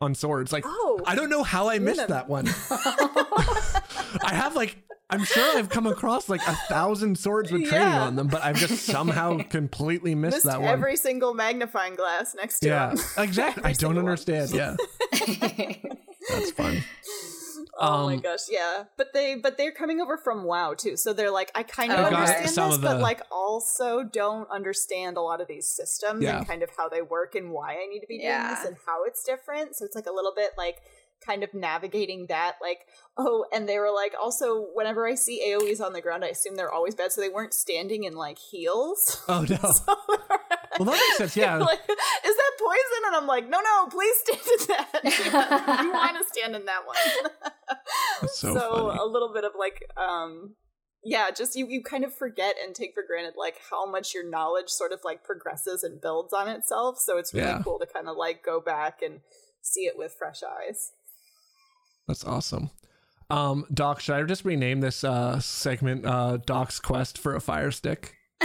on swords. Like, Oh. I don't know how I missed that one. I have like, I'm sure I've come across like a thousand swords with training Yeah. on them, but I've just somehow [LAUGHS] completely missed, Missed that one. every single magnifying glass next to Yeah, exactly. I don't single one. understand. Yeah, [LAUGHS] that's fun. Oh my Um, gosh, yeah. But they but they're coming over from WoW too. So they're like I kind of I've understand some this, of but like also don't understand a lot of these systems Yeah. and kind of how they work and why I need to be doing Yeah. this and how it's different. So it's like a little bit like kind of navigating that like oh and they were like also whenever I see AoEs on the ground I assume they're always bad so they weren't standing in like heals. [LAUGHS] Oh no. [LAUGHS] So Well, that makes sense. Yeah. [LAUGHS] like, is that poison? And I'm like, no, no, please stand in that. you want to stand in that one. That's so funny. a little bit of like, um, yeah, just you, you kind of forget and take for granted like how much your knowledge sort of like progresses and builds on itself. So it's really Yeah. cool to kind of like go back and see it with fresh eyes. That's awesome. Um, Doc, should I just rename this uh segment uh Doc's quest for a fire stick? [LAUGHS]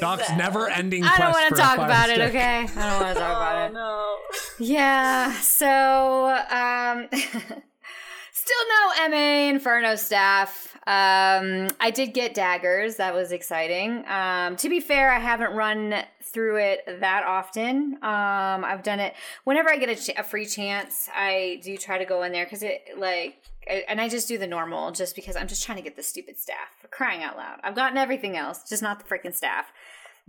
Doc's sad. never ending I don't want to talk fire about it, okay? I don't want to talk about oh it. no. Yeah, so um [LAUGHS] still no MA Inferno staff. Um I did get daggers. That was exciting. Um to be fair, I haven't run through it that often. Um I've done it whenever I get a, ch- a free chance. I do try to go in there cuz it like I- and I just do the normal just because I'm just trying to get the stupid staff for crying out loud. I've gotten everything else, just not the freaking staff.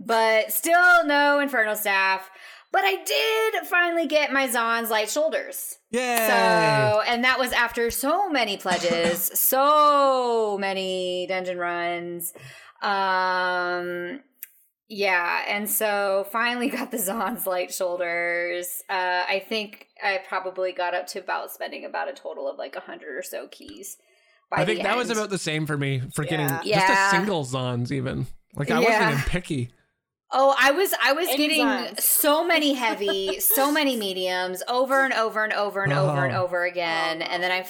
But still no Inferno staff. But I did finally get my Zaan's light shoulders. Yeah. So, and that was after so many pledges, [LAUGHS] so many dungeon runs. Um, yeah, and so finally [LAUGHS] got the Zaan's light shoulders. Uh, I think I probably got up to about spending about a total of like a hundred or so keys. by I think that was about the same for me for getting Yeah. just a single Zaans even. Like I Yeah. wasn't even picky. Oh, I was I was Any getting Zaans. so many heavy, so [LAUGHS] many mediums over and over and over and over and Oh. over again, and then I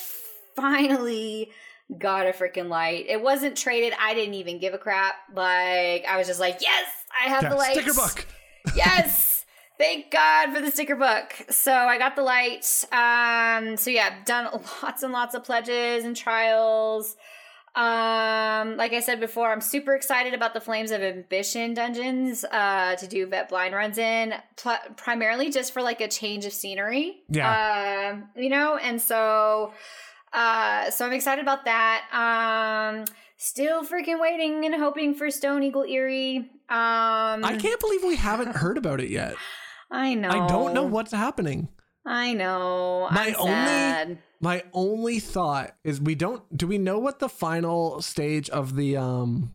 finally got a freaking light. It wasn't traded. I didn't even give a crap. Like I was just like, yes, I have Yeah, the light. sticker book. yes. [LAUGHS] Thank God for the sticker book. So I got the light. Um, so yeah, done lots and lots of pledges and trials. Um, like I said before, I'm super excited about the Flames of Ambition dungeons uh, to do vet blind runs in, pl- primarily just for like a change of scenery. Yeah. Um, you know, and so uh, so I'm excited about that. Um, still freaking waiting and hoping for Stone Eagle Aerie. Um, I can't believe we haven't heard about it yet. [LAUGHS] I know. I don't know what's happening. I know. My only-. My only thought is we don't do we know what the final stage of the um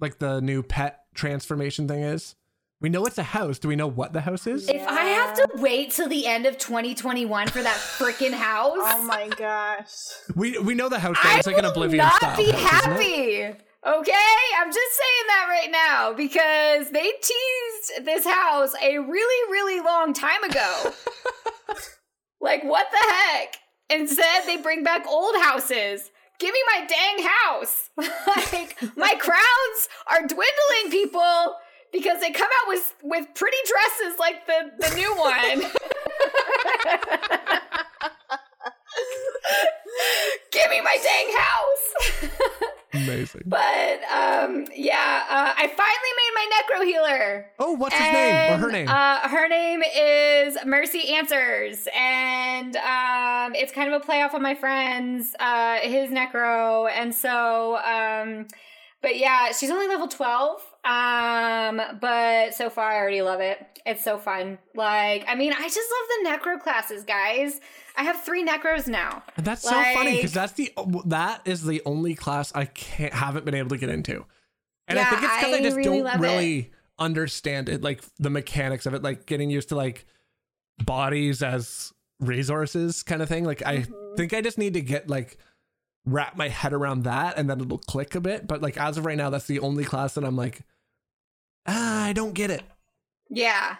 like the new pet transformation thing is? We know it's a house. Do we know what the house is? If I have to wait till the end of 2021 for that freaking house, Oh my gosh. We we know the house. Though. I It's like an will Oblivion not style be house, happy. Okay, I'm just saying that right now because they teased this house a really, really long time ago. [LAUGHS] like, what the heck? Instead, they bring back old houses. Give me my dang house. [LAUGHS] like, my crowns are dwindling, people, because they come out with with pretty dresses like the the new one. [LAUGHS] [LAUGHS] Give me my dang house. Amazing. But um, yeah, uh, I finally made my necro healer. Oh, what's his name or her name? Uh, her name is Mercy Answers, and um, it's kind of a play off of my friend's uh, his necro, and so um, but yeah, she's only level twelve. Um, but so far I already love it. It's so fun. Like, I mean, I just love the necro classes, guys. I have three necros now. And that's so funny because that's the that is the only class I can't haven't been able to get into, and I Yeah, think it's because I, I just really don't love it. really understand it, like the mechanics of it, like getting used to like bodies as resources kind of thing. Like I Mm-hmm. think I just need to get like wrap my head around that, and then it'll click a bit. But like as of right now, that's the only class that I'm like, ah, I don't get it. Yeah.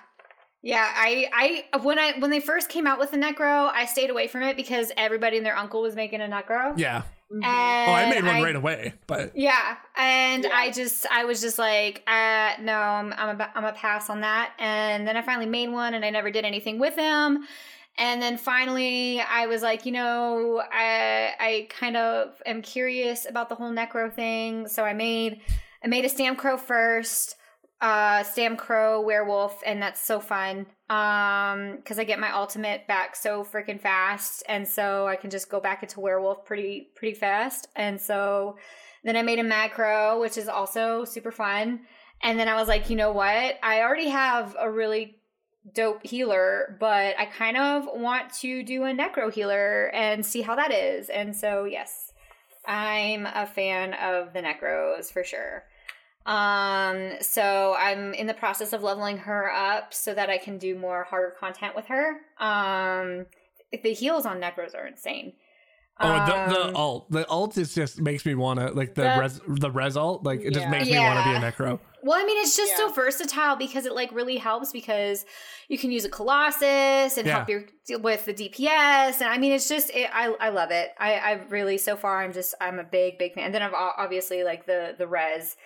Yeah, I I when I when they first came out with the necro, I stayed away from it because everybody and their uncle was making a necro. Yeah. And Oh, I made one I- right away, but Yeah, and Yeah. I just I was just like, uh, no, I'm I'm a, I'm a pass on that. And then I finally made one, and I never did anything with him. And then finally, I was like, you know, I I kind of am curious about the whole necro thing, so I made I made a Stamcro first, uh, Stamcro werewolf, and that's so fun. Um, because I get my ultimate back so freaking fast, and so I can just go back into werewolf pretty pretty fast. And so then I made a Magcro, which is also super fun. And then I was like, you know what? I already have a really dope healer, but I kind of want to do a necro healer and see how that is. And so, yes, I'm a fan of the necros for sure. Um, so I'm in the process of leveling her up so that I can do more harder content with her. Um, the heals on necros are insane. Oh, the, the Um, alt, the alt is just makes me wanna like the That- res, the res alt, like it just Yeah. makes me wanna be a necro. [LAUGHS] Well, I mean, it's just so versatile because it like really helps because you can use a colossus and Yeah. help your with the DPS, and I mean, it's just it, I I love it. I I really so far I'm just I'm a big big fan. And then I've obviously like the the res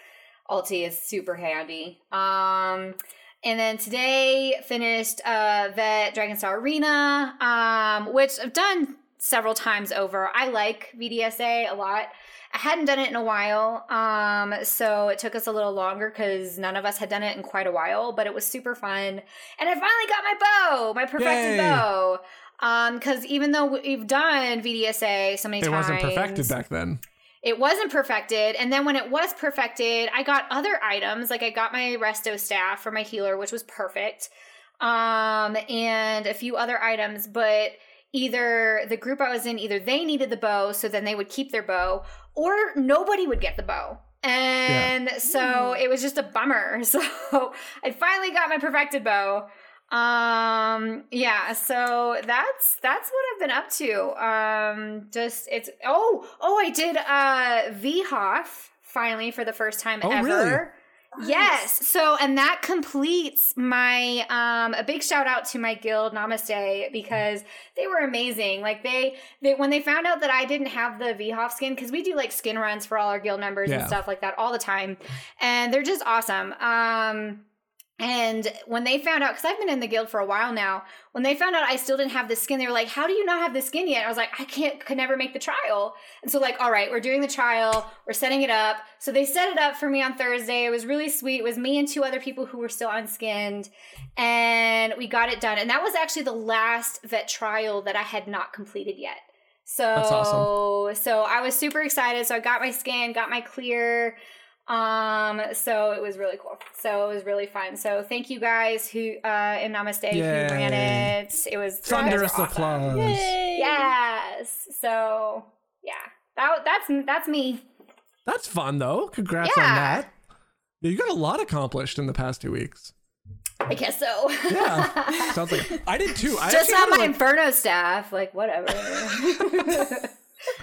ulti is super handy. Um. And then today finished uh Vet Dragon Star Arena, um, which I've done several times over. I like VDSA a lot. I hadn't done it in a while, um, so it took us a little longer because none of us had done it in quite a while. But it was super fun, and I finally got my bow, my perfected Yay. bow. Um, because even though we've done VDSA so many It times, wasn't perfected back then. it wasn't perfected. And then when it was perfected, I got other items. Like I got my resto staff for my healer, which was perfect. Um, and a few other items, but either the group I was in, either they needed the bow, so then they would keep their bow, or nobody would get the bow. And so it was just a bummer. [LAUGHS] So I finally got my perfected bow. Um yeah, so that's that's what I've been up to. Um just it's oh, oh I did uh VHOF finally for the first time Oh, ever. really? Yes. So, and that completes my um a big shout out to my guild Namaste because they were amazing. Like they they when they found out that I didn't have the VHOF skin because we do like skin runs for all our guild members and stuff like that all the time, and they're just awesome. Um. And when they found out, because I've been in the guild for a while now, when they found out I still didn't have the skin, they were like, "How do you not have the skin yet?" I was like, "I can't, could never make the trial." And so, like, all right, we're doing the trial, we're setting it up. So they set it up for me on Thursday. It was really sweet. It was me and two other people who were still unskinned, and we got it done. And that was actually the last vet trial that I had not completed yet. So, That's awesome. so I was super excited. So I got my skin, got my clear. Um, so it was really cool. So it was really fun. So thank you guys who uh in Namaste who ran it. It was Thunderous awesome. applause. Yay! Yes. So yeah, that that's that's me. That's fun though. Congrats on that. Yeah, you got a lot accomplished in the past two weeks. I guess so. Yeah. [LAUGHS] Sounds like I did too. I Just actually not my like, Inferno staff. Like whatever. [LAUGHS]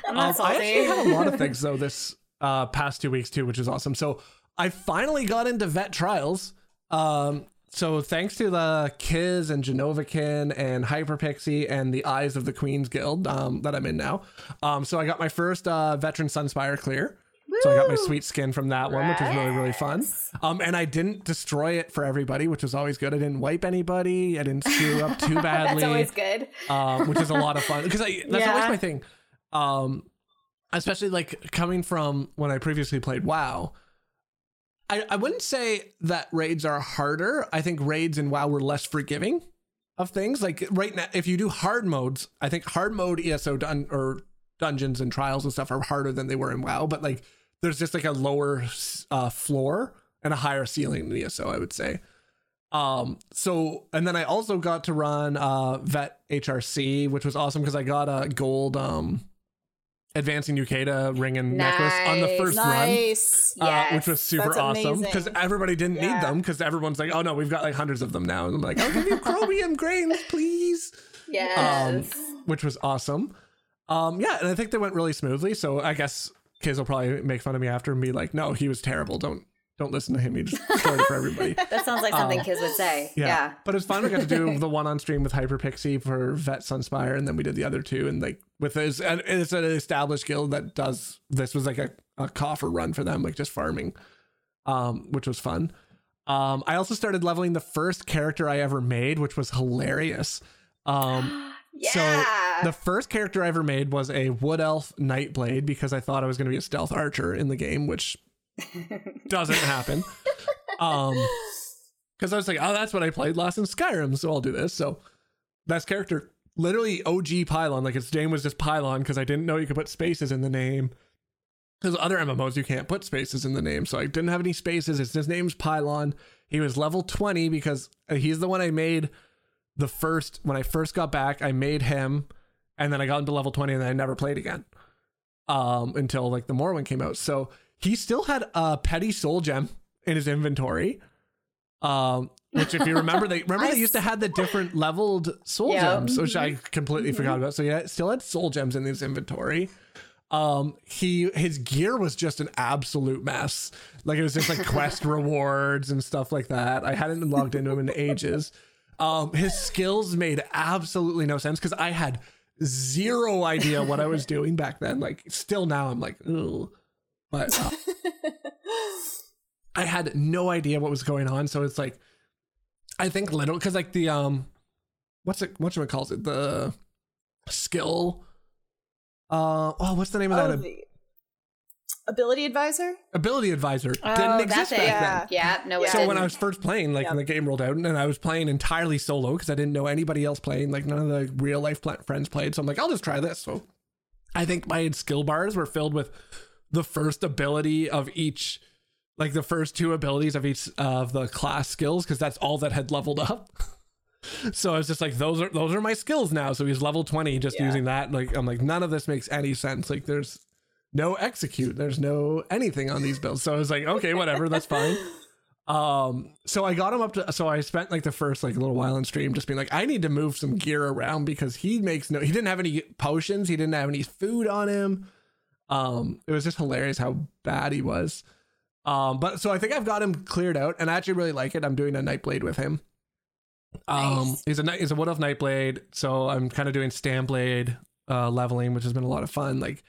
I'm not Um, salty. I actually had a lot of things [LAUGHS] though this uh, past two weeks too, which is awesome. So I finally got into vet trials. Um, so thanks to the Kiz and Genovakin and Hyperpixie and the Eyes of the Queen's Guild um, that I'm in now. Um, so I got my first uh, Veteran Sunspire clear. So I got my sweet skin from that one, which was really really fun. Um, and I didn't destroy it for everybody, which was always good. I didn't wipe anybody. I didn't screw up too [LAUGHS] badly That's always good. um, which is a lot of fun because that's always my thing. Especially like coming from when I previously played WoW. I, I wouldn't say that raids are harder. I think raids in WoW were less forgiving of things. Like right now, if you do hard modes, I think hard mode ESO dun- or dungeons and trials and stuff are harder than they were in WoW. But like, there's just like a lower uh, floor and a higher ceiling in ESO. I would say. Um, so and then I also got to run uh vet HRC, which was awesome because I got a gold um advancing Yokeda ring and necklace on the Nice. first run. Nice. Uh, which was super that's awesome because everybody didn't need them because everyone's like, oh no, we've got like hundreds of them now. And I'm like, I'll give you [LAUGHS] chromium grains, please. Yes. Which was awesome. Um, yeah, and I think they went really smoothly. So I guess kids will probably make fun of me after and be like, no, he was terrible. Don't don't listen to him. He just destroyed it for everybody. [LAUGHS] that sounds like something kids would say. Yeah. Yeah. But it's fun. We got to do [LAUGHS] the one on stream with Hyperpixie for Vet Sunspire, and then we did the other two. And like with this, and it's an established guild that does this was like a, a coffer run for them, like just farming, um, which was fun. Um, I also started leveling the first character I ever made, which was hilarious. Um, [GASPS] Yeah. so the first character I ever made was a Wood Elf Nightblade because I thought I was going to be a stealth archer in the game, which doesn't happen. Um, because I was like, oh, that's what I played last in Skyrim, so I'll do this. So that's character literally OG Pylawn, like its name was just Pylawn because I didn't know you could put spaces in the name. Because other MMOs you can't put spaces in the name, so I didn't have any spaces. It's his name's Pylawn. He was level twenty because uh, he's the one I made the first when I first got back. I made him, and then I got him to level twenty, and then I never played again um, until like the Morrowind came out. So he still had a petty soul gem in his inventory. Um, which if you remember, they remember they [LAUGHS] used to have the different leveled soul Yeah. gems, which I completely forgot about. So yeah, still had soul gems in his inventory. Um, he his gear was just an absolute mess. Like it was just like [LAUGHS] quest rewards and stuff like that. I hadn't logged into him in ages. Um, his skills made absolutely no sense because I had zero idea what I was [LAUGHS] doing back then. Like still now I'm like, ooh. But uh, [LAUGHS] I had no idea what was going on. So it's like I think little because like the um what's it what it calls it? The skill uh oh what's the name of Oh, that the ability advisor. ability advisor Oh, didn't that's exist back Yeah. then. Yeah. No, it So didn't. when I was first playing, like when the game rolled out, and I was playing entirely solo because I didn't know anybody else playing, like none of the real life pla- friends played. So I'm like, I'll just try this. So I think my skill bars were filled with the first ability of each, like the first two abilities of each of the class skills, because that's all that had leveled up. [LAUGHS] so I was just like, those are those are my skills now. So he's level 20, just Yeah. using that. Like I'm like, none of this makes any sense. Like there's no execute, there's no anything on these builds. So I was like, okay, whatever, that's fine. [LAUGHS] Um, so I got him up to so I spent like the first like little while in stream just being like, I need to move some gear around because he makes no he didn't have any potions, he didn't have any food on him. Um, it was just hilarious how bad he was. Um, but so I think I've got him cleared out, and I actually really like it. I'm doing a Nightblade with him. Um, Nice. he's a Night- he's a Wood of Nightblade, so I'm kind of doing Stamblade uh, leveling, which has been a lot of fun. Like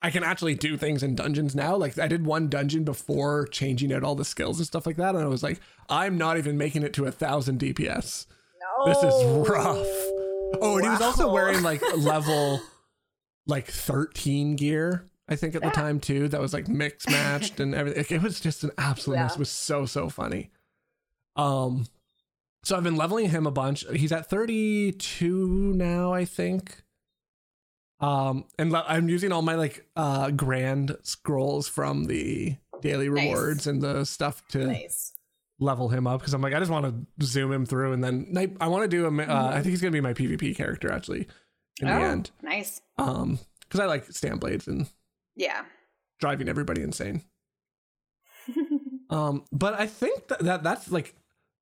I can actually do things in dungeons now. Like I did one dungeon before changing out all the skills and stuff like that, and I was like, I'm not even making it to a thousand DPS. No, this is rough. Oh, and he was also wearing like [LAUGHS] level like 13 gear, I think at the time too. That was like mixed [LAUGHS] matched and everything. It was just an absolute mess. Yeah. It was so so funny. Um so I've been leveling him a bunch. He's at 32 now, I think. Um and le- I'm using all my like uh grand scrolls from the daily Nice. rewards and the stuff to Nice. level him up because I'm like I just want to zoom him through and then night I want to do a uh, I think he's gonna be my PvP character actually in the Oh, end nice. um because I like Stamblades and Yeah. driving everybody insane [LAUGHS] um but I think that, that that's like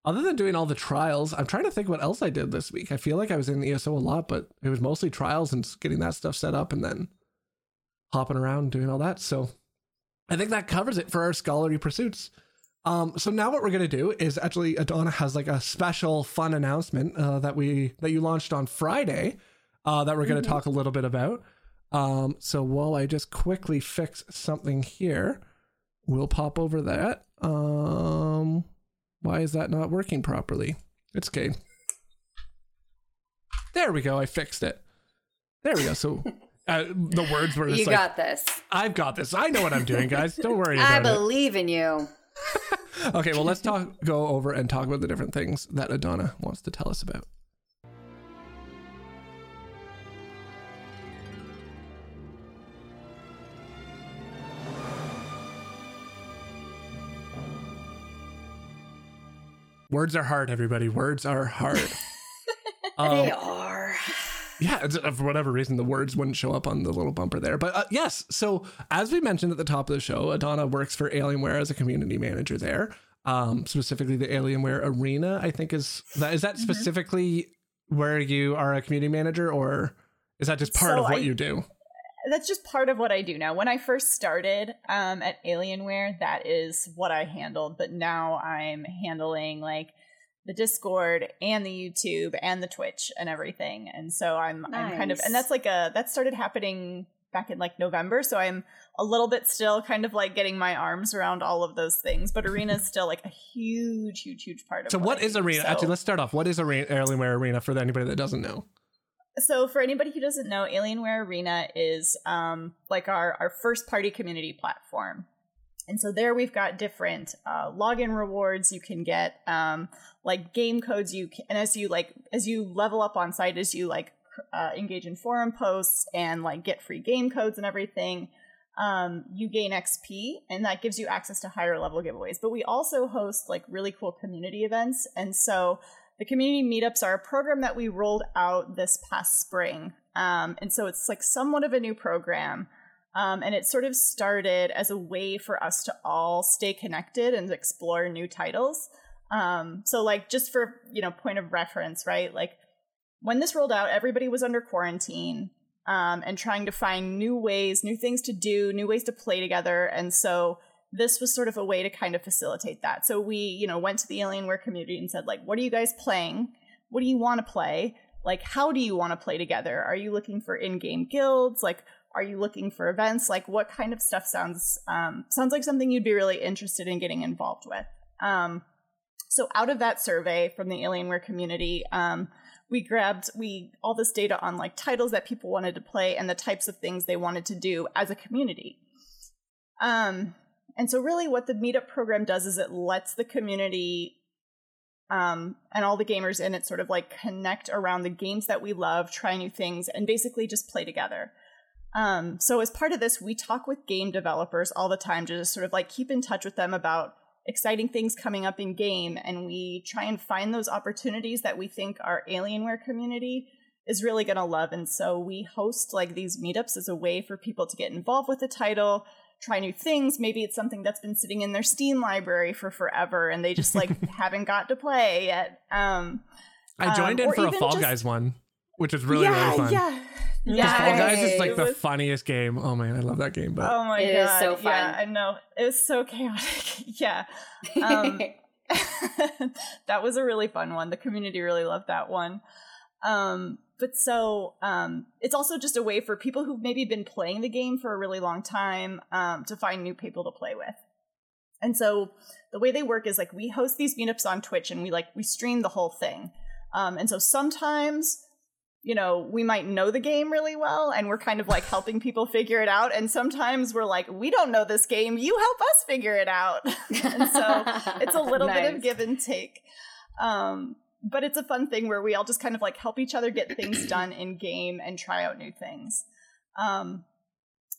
other than doing all the trials I'm trying to think what else I did this week I feel like I was in ESO a lot but it was mostly trials and getting that stuff set up and then hopping around doing all that so I think that covers it for our scholarly pursuits um, so now what we're gonna do is actually Edana has like a special fun announcement uh, that we that you launched on Friday uh, that we're gonna Mhm. talk a little bit about. Um, so while I just quickly fix something here, we'll pop over that. Um, why is that not working properly? It's okay. There we go. I fixed it. There we go. So [LAUGHS] uh, the words were just You like, got this. "I've got this. I know what I'm doing, guys. Don't worry [LAUGHS] I about it." believe in you. [LAUGHS] Okay, well, let's talk. Go over and talk about the different things that Edana wants to tell us about. Words are hard, everybody. Words are hard. [LAUGHS] they Um, are. yeah, uh, for whatever reason, the words wouldn't show up on the little bumper there. But uh, yes, so as we mentioned at the top of the show, Edana works for Alienware as a community manager there. Um, specifically, the Alienware Arena, I think is that is that Mhm. specifically where you are a community manager, or is that just part So of what I- you do? That's just part of what I do now. When I first started um, at Alienware, that is what I handled. But now I'm handling like the Discord and the YouTube and the Twitch and everything. And so I'm I'm kind of and that's like a that started happening back in like November. So I'm a little bit still kind of like getting my arms around all of those things. But Arena is still like a huge, huge, huge part of. It. So, what I is do. Arena? So- Actually, let's start off. What is Arena, Alienware Arena for anybody that doesn't know? So for anybody who doesn't know alienware arena is um, like our, our first party community platform. And so there we've got different uh, login rewards you can get um, like game codes you can and as you like as you level up on site as you like uh, engage in forum posts and like get free game codes and everything um, you gain xp and that gives you access to higher level giveaways. But we also host like really cool community events. And so the community meetups are a program that we rolled out this past spring. Um, and so it's like somewhat of a new program. Um, and it sort of started as a way for us to all stay connected and explore new titles. Um, so like just for, you know, point of reference, right? Like when this rolled out, everybody was under quarantine um, and trying to find new ways, new things to do, new ways to play together. And so this was sort of a way to kind of facilitate that. So we, you know, went to the Alienware community and said, like, what are you guys playing? What do you want to play? Like, how do you want to play together? Are you looking for in-game guilds? Like, are you looking for events? Like, what kind of stuff sounds um, sounds like something you'd be really interested in getting involved with? Um, so out of that survey from the Alienware community, um, we grabbed we all this data on like titles that people wanted to play and the types of things they wanted to do as a community. Um, and so, really, what the meetup program does is it lets the community um, and all the gamers in it sort of like connect around the games that we love, try new things, and basically just play together. Um, so, as part of this, we talk with game developers all the time to just sort of like keep in touch with them about exciting things coming up in game, and we try and find those opportunities that we think our Alienware community is really going to love. And so, we host like these meetups as a way for people to get involved with the title try new things. Maybe it's something that's been sitting in their Steam library for forever and they just like [LAUGHS] haven't got to play yet. Um, I joined Um, in for a Fall just- Guys one, which was really yeah, really fun. yeah. Yeah, Fall Guys is like it the was- funniest game. Oh man, I love that game. But Oh my It god! is so Yeah, fun. I know it was so chaotic. [LAUGHS] yeah, um, [LAUGHS] that was a really fun one. The community really loved that one. Um, but so um, it's also just a way for people who've maybe been playing the game for a really long time um, to find new people to play with. And so the way they work is like we host these meetups on Twitch and we like we stream the whole thing. Um, and so sometimes you know, we might know the game really well and we're kind of like helping people figure it out. And sometimes we're like, we don't know this game. You help us figure it out. [LAUGHS] and so it's a little bit of give and take. Um, but it's a fun thing where we all just kind of like help each other get things [CLEARS THROAT] done in game and try out new things. Um,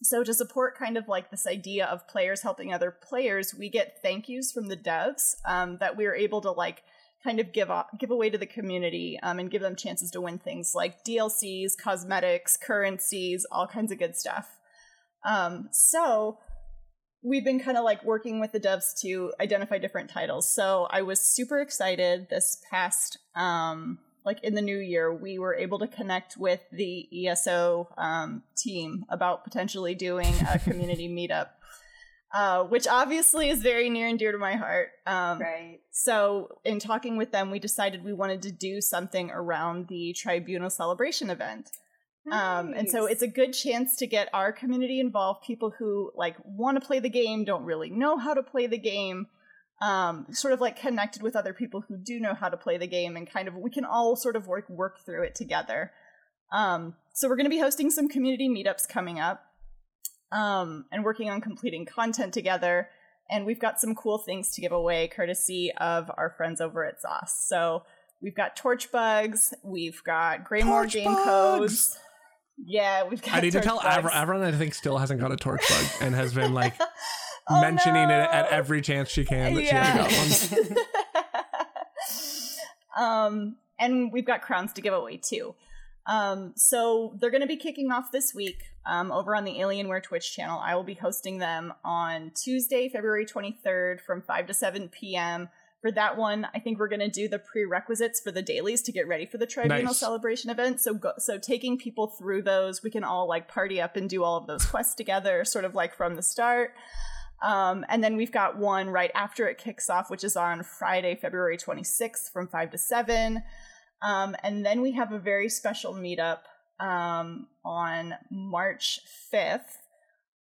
so to support kind of like this idea of players helping other players, we get thank yous from the devs um, that we are able to like kind of give off, give away to the community um, and give them chances to win things like DLCs, cosmetics, currencies, all kinds of good stuff. Um, so we've been kind of like working with the devs to identify different titles. So I was super excited this past um like in the new year we were able to connect with the ESO um team about potentially doing a [LAUGHS] community meetup. Uh, which obviously is very near and dear to my heart. Um, right. so, in talking with them, we decided we wanted to do something around the Tribunal Celebration event. Um, and so it's a good chance to get our community involved, people who like want to play the game, don't really know how to play the game, um, sort of like connected with other people who do know how to play the game, and kind of we can all sort of work work through it together. Um, so we're going to be hosting some community meetups coming up, um, and working on completing content together. And we've got some cool things to give away, courtesy of our friends over at ZOS. So we've got torch bugs, we've got Greymoor Torch game bugs! codes. Yeah, we've got. I need to tell. Avron, Avron, I think, still hasn't got a torch bug and has been like [LAUGHS] Oh, mentioning it at every chance she can that she hasn't got one. [LAUGHS] um, and we've got crowns to give away too. Um, so they're going to be kicking off this week um, over on the Alienware Twitch channel. I will be hosting them on Tuesday, February 23rd from 5 to 7 p.m. For that one, I think we're going to do the prerequisites for the dailies to get ready for the Tribunal Nice. Celebration event. So, go, so taking people through those, we can all like party up and do all of those quests together, sort of like from the start. Um, and then we've got one right after it kicks off, which is on Friday, February 26th from 5 to 7. Um, and then we have a very special meetup um, on March 5th,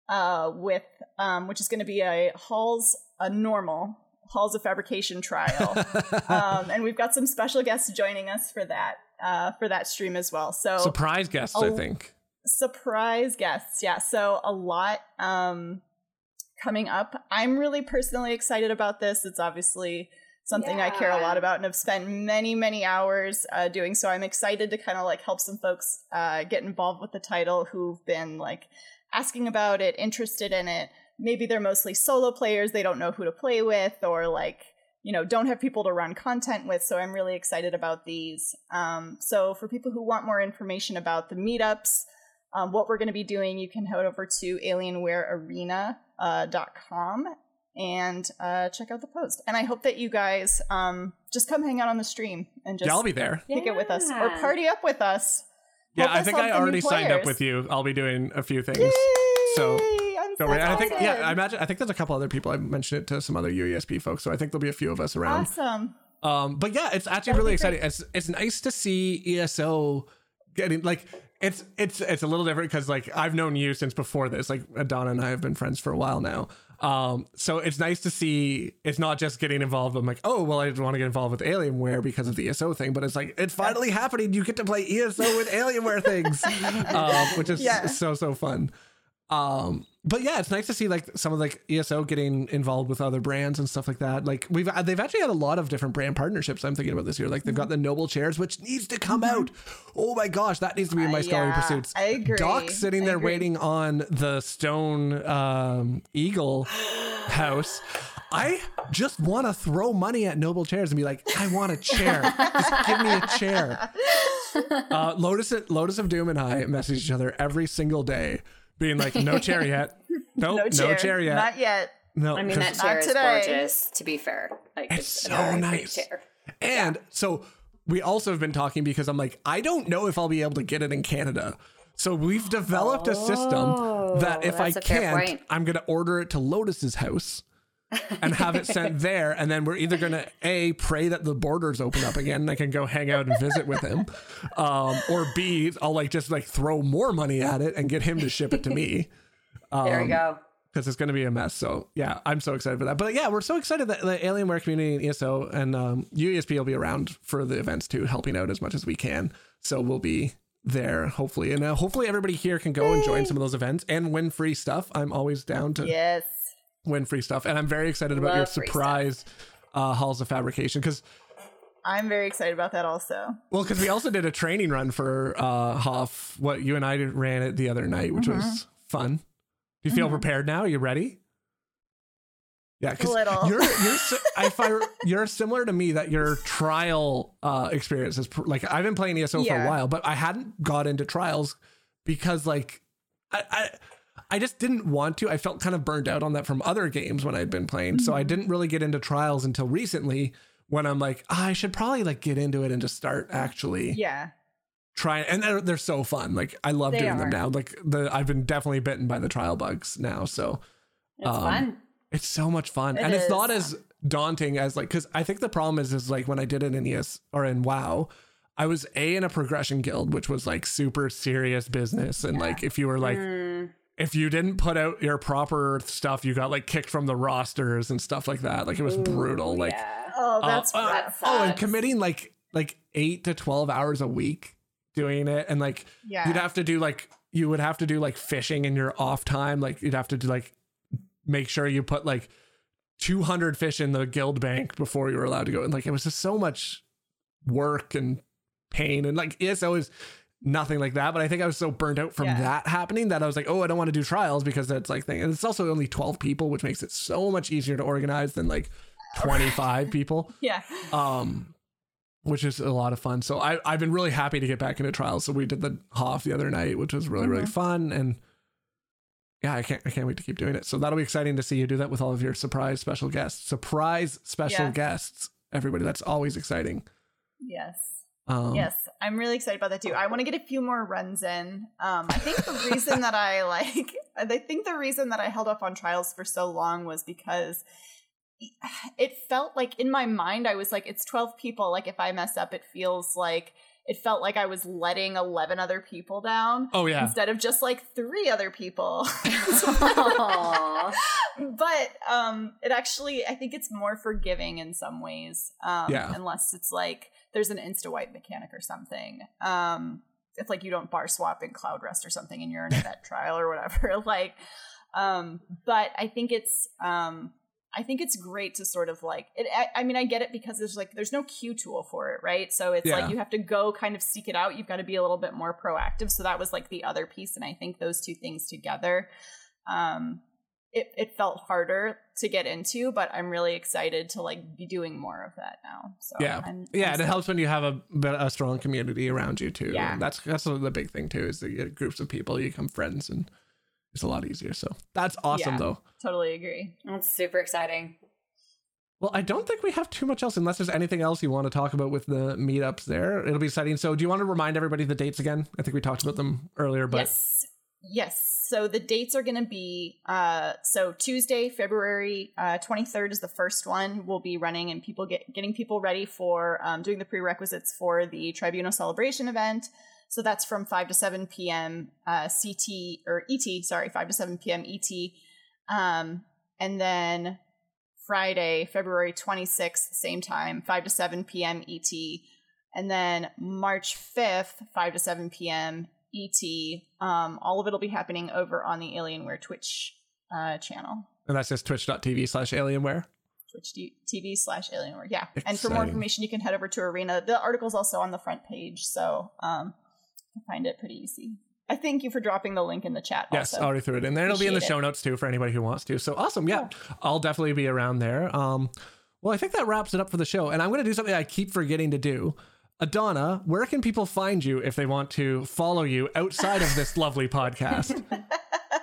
uh, with um, which is going to be a Halls, a normal Halls of Fabrication trial. [LAUGHS] um, and we've got some special guests joining us for that uh, for that stream as well. So Surprise guests, I think. surprise guests yeah so a lot um coming up i'm really personally excited about this it's obviously something i care a lot about and have spent many many hours uh, doing so i'm excited to kind of like help some folks uh, get involved with the title who've been like asking about it interested in it maybe they're mostly solo players they don't know who to play with or like you know don't have people to run content with so i'm really excited about these um, so for people who want more information about the meetups um, what we're going to be doing, you can head over to alienwarearena.com and uh, check out the post. And I hope that you guys um, just come hang out on the stream and just yeah, I'll be there. kick it with us or party up with us. Yeah, Help I us think I already signed up with you. I'll be doing a few things. Yay! So Don't worry. I think yeah. I imagine I think there's a couple other people. I mentioned it to some other UESP folks, so I think there'll be a few of us around. awesome. Um, but yeah, it's actually That'd really exciting. It's it's nice to see ESO getting like it's it's it's a little different because like I've known you since before this. Like Donna and I have been friends for a while now. Um, so it's nice to see it's not just getting involved. I'm like, oh well, I just want to get involved with Alienware because of the ESO thing, but it's like it's finally happening. You get to play ESO with Alienware things, [LAUGHS] um, which is Yeah. so so fun. Um, but yeah, it's nice to see like some of like ESO getting involved with other brands and stuff like that. Like we've they've actually had a lot of different brand partnerships. I'm thinking about this year. Like they've got the Noble chairs, which needs to come out. Oh my gosh, that needs to be in my Uh, Scholarly yeah, Pursuits. I agree. Doc sitting there waiting on the stone um, eagle house. I just want to throw money at Noble chairs and be like, I want a chair. just give me a chair. [LAUGHS] Uh, Lotus, Lotus of Doom and I message each other every single day, being like, no chair yet. [LAUGHS] Nope, No no chair. chair, yet. Not yet. no, I mean, 'cause- [LAUGHS] that chair is today. gorgeous. To be fair, like It's it's, so nice. pretty chair. And so we also have been talking because I'm like, I don't know if I'll be able to get it in Canada. So we've developed a system that oh, if I Oh, that's a fair can't. I'm going to order it to Lotus's house and have it sent [LAUGHS] there. And then we're either going to A, pray that the borders open up again and I can go hang out and visit with him. Um, or B, I'll like just like throw more money at it and get him to ship it to me. there we Um, go. because it's going to be a mess. So yeah, I'm so excited for that. But yeah, we're so excited that the Alienware community and ESO and um, UESP will be around for the events too, helping out as much as we can. So we'll be there hopefully, and uh, hopefully everybody here can go and join some of those events and win free stuff. I'm always down to Yes. Win free stuff, and I'm very excited about your Love stuff. surprise uh, halls of fabrication because I'm very excited about that also. well, because we also did a training run for uh, Hoff. What you and I ran it the other night, which was fun. Do you feel prepared now? Are you ready? Yeah, because you're you're si- if [LAUGHS] I you're similar to me that your trial uh, experience is pr- like I've been playing ESO for a while, but I hadn't got into trials because like I. I I just didn't want to. I felt kind of burned out on that from other games when I'd been playing. So I Mm-hmm. didn't really get into trials until recently when I'm like, "Ah, I should probably like get into it and just start actually Yeah. trying and they're, they're so fun like i love They doing them now like the i've been definitely bitten by the trial bugs now so It's um, fun. it's so much fun It and it's not is. as daunting as like because i think the problem is is like when i did it in es or in wow i was a in a progression guild which was like super serious business and like if you were like Mm, if you didn't put out your proper stuff you got like kicked from the rosters and stuff like that like it was brutal like yeah. Oh, uh, that's uh, rough. oh and committing like like eight to 12 hours a week doing it and like yeah. you'd have to do like you would have to do like fishing in your off time like you'd have to do like make sure you put like 200 fish in the guild bank before you were allowed to go and like it was just so much work and pain and like ESO is nothing like that but I think I was so burnt out from Yeah. that happening that I was like oh I don't want to do trials because that's like thing. And it's also only 12 people which makes it so much easier to organize than like 25 people. [LAUGHS] Yeah. um which is a lot of fun. So I, i've been really happy to get back into trials. So we did the hoff the other night which was really really fun. And yeah i can't i can't wait to keep doing it. So that'll be exciting to see you do that with all of your surprise special guests. Surprise special Yeah. guests everybody. That's always exciting. Yes. Um Yes, I'm really excited about that too. I want to get a few more runs in. Um, I think the reason that I [LAUGHS] like, I think the reason that I held off on trials for so long was because [SIGHS] it felt like in my mind I was like, it's 12 people. Like if I mess up, it feels like it felt like I was letting 11 other people down oh yeah instead of just like three other people. [LAUGHS] [LAUGHS] But um it actually i think it's more forgiving in some ways um Yeah. unless it's like there's an insta wipe mechanic or something um if like you don't bar swap in Cloudrest or something and you're in a [LAUGHS] vet trial or whatever [LAUGHS] like um but i think it's um I think it's great to sort of like it. I, I mean, I get it because there's like there's no queue tool for it, right? So it's Yeah. like you have to go kind of seek it out. You've got to be a little bit more proactive. So that was like the other piece, and I think those two things together, um, it it felt harder to get into, but I'm really excited to like be doing more of that now. So yeah I'm, yeah I'm and it helps when you have a, a strong community around you too Yeah. and that's that's the big thing too is that you get groups of people you become friends and it's a lot easier so that's awesome Yeah. though totally agree. That's super exciting. Well, I don't think we have too much else unless there's anything else you want to talk about with the meetups there. It'll be exciting. So, do you want to remind everybody the dates again? I think we talked about them earlier, but yes yes so the dates are going to be uh so tuesday february uh 23rd is the first one we'll be running and people get getting people ready for um, doing the prerequisites for the tribunal celebration event so that's from 5 to 7 p.m uh ct or et sorry 5 to 7 p.m et um and then friday february 26th same time 5 to 7 p.m et and then March 5th, 5 to 7 p.m. ET. Um, all of it will be happening over on the Alienware Twitch uh, channel. and that's just twitch.tv slash alienware. Twitch t- TV slash Alienware. Yeah. And for more information, you can head over to Arena. The article's also on the front page, so um, you can find it pretty easy. I thank you for dropping the link in the chat. Yes, also. already threw it in there. It'll be in the show notes too for anybody who wants to. So awesome. Yeah, I'll definitely be around there. Um, well, I think that wraps it up for the show. And I'm going to do something I keep forgetting to do. Edana, where can people find you if they want to follow you outside of this lovely podcast?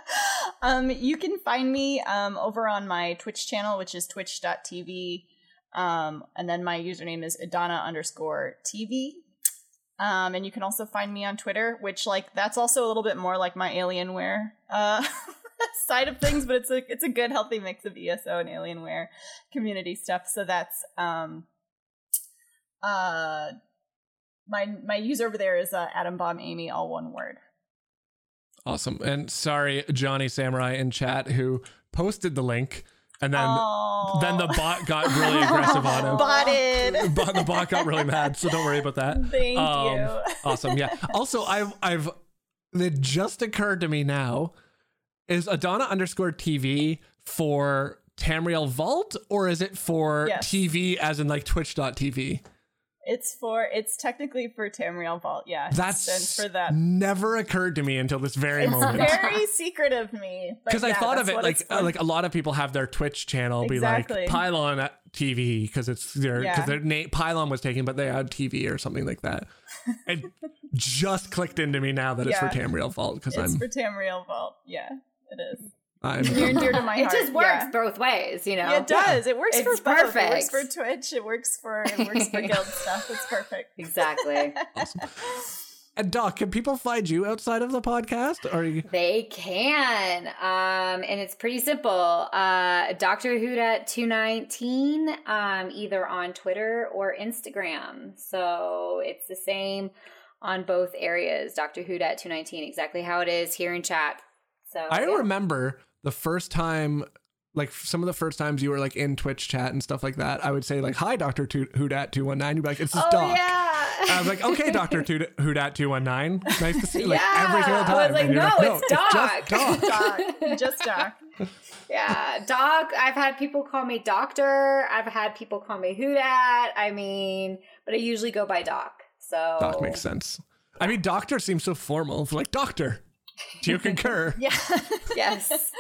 [LAUGHS] um, you can find me um, over on my Twitch channel, which is twitch.tv. Um, and then my username is Edana underscore TV. Um, and you can also find me on Twitter, which like that's also a little bit more like my Alienware uh, [LAUGHS] side of things, but it's a it's a good healthy mix of ESO and Alienware community stuff. So that's um, uh, my my user over there is uh, Atom Bomb Amy, all one word. Awesome. And sorry, Johnny Samurai in chat who posted the link and then Oh. then the bot got really aggressive on him. [LAUGHS] Botted. [LAUGHS] But the bot got really mad, so don't worry about that. Thank Um, you. awesome. Yeah. Also, I've I've it just occurred to me now is Edana underscore TV for Tamriel Vault or is it for Yes. TV as in like Twitch.tv? It's for it's technically for Tamriel Vault. Yeah, That's for that. never occurred to me until this very It's moment. very secret of me. Because I thought of it like for. like a lot of people have their Twitch channel be like Pylawn TV because it's their because Yeah. their name Pylawn was taken, but they had TV or something like that. It just clicked into me now that it's for Tamriel Vault because I'm for Tamriel Vault. Yeah, it is. I'm Near and dear to [LAUGHS] my it just works Yeah. both ways, you know. Yeah, it does. It works [LAUGHS] for It's both. It works for Twitch. It works for it works for guild [LAUGHS] stuff. It's perfect. Exactly. awesome. And Doc, can people find you outside of the podcast? Or you, They can. Um, and it's pretty simple. Uh, Dr. Huda 219, um, either on Twitter or Instagram. So it's the same on both areas. Dr. Huda 219, exactly how it is here in chat. So I yeah. remember the first time, like some of the first times you were like in Twitch chat and stuff like that. I would say like, "Hi, Doctor Hudat two one nine. You'd be like, "It's this Oh, Doc." yeah. I was like, "Okay, Doctor [LAUGHS] Hudat two one nine. Nice to see you." Like Yeah. every single time. I was like, And you're "No, it's Doc." Doc. [LAUGHS] Doc, just Doc. yeah, Doc. I've had people call me Doctor. I've had people call me Hudat. I mean, but I usually go by Doc. So Doc makes sense. I mean, Doctor seems so formal. It's like Doctor. Do you concur? [LAUGHS] Yeah. [LAUGHS] Yes.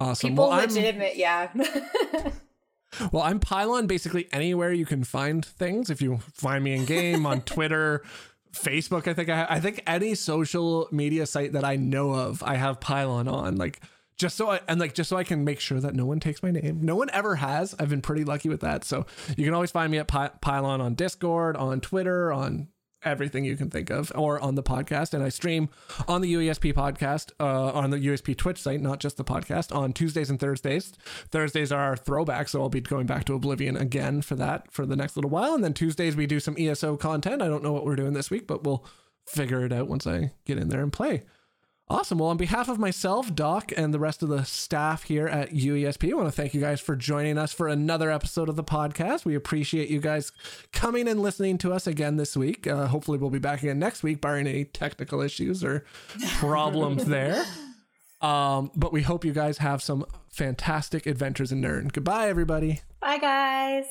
Awesome. People well, I'm, legitimate, yeah. [LAUGHS] well, I'm Pylawn basically anywhere you can find things. If you find me in game on Twitter, Facebook, I think I, I think any social media site that I know of, I have Pylawn on. Like just so I and like just so I can make sure that no one takes my name. No one ever has. I've been pretty lucky with that. So you can always find me at Py- Pylawn on Discord, on Twitter, on everything you can think of, or on the podcast. And I stream on the UESP podcast, uh, on the UESP Twitch site, not just the podcast, on Tuesdays and Thursdays. Thursdays are our throwback, so I'll be going back to Oblivion again for that for the next little while. And then Tuesdays we do some ESO content. I don't know what we're doing this week, but we'll figure it out once I get in there and play. Awesome. Well, on behalf of myself, Doc, and the rest of the staff here at UESP, I want to thank you guys for joining us for another episode of the podcast. We appreciate you guys coming and listening to us again this week. Uh, hopefully, we'll be back again next week, barring any technical issues or [LAUGHS] problems there. Um, but we hope you guys have some fantastic adventures in Nirn. Goodbye, everybody. Bye, guys.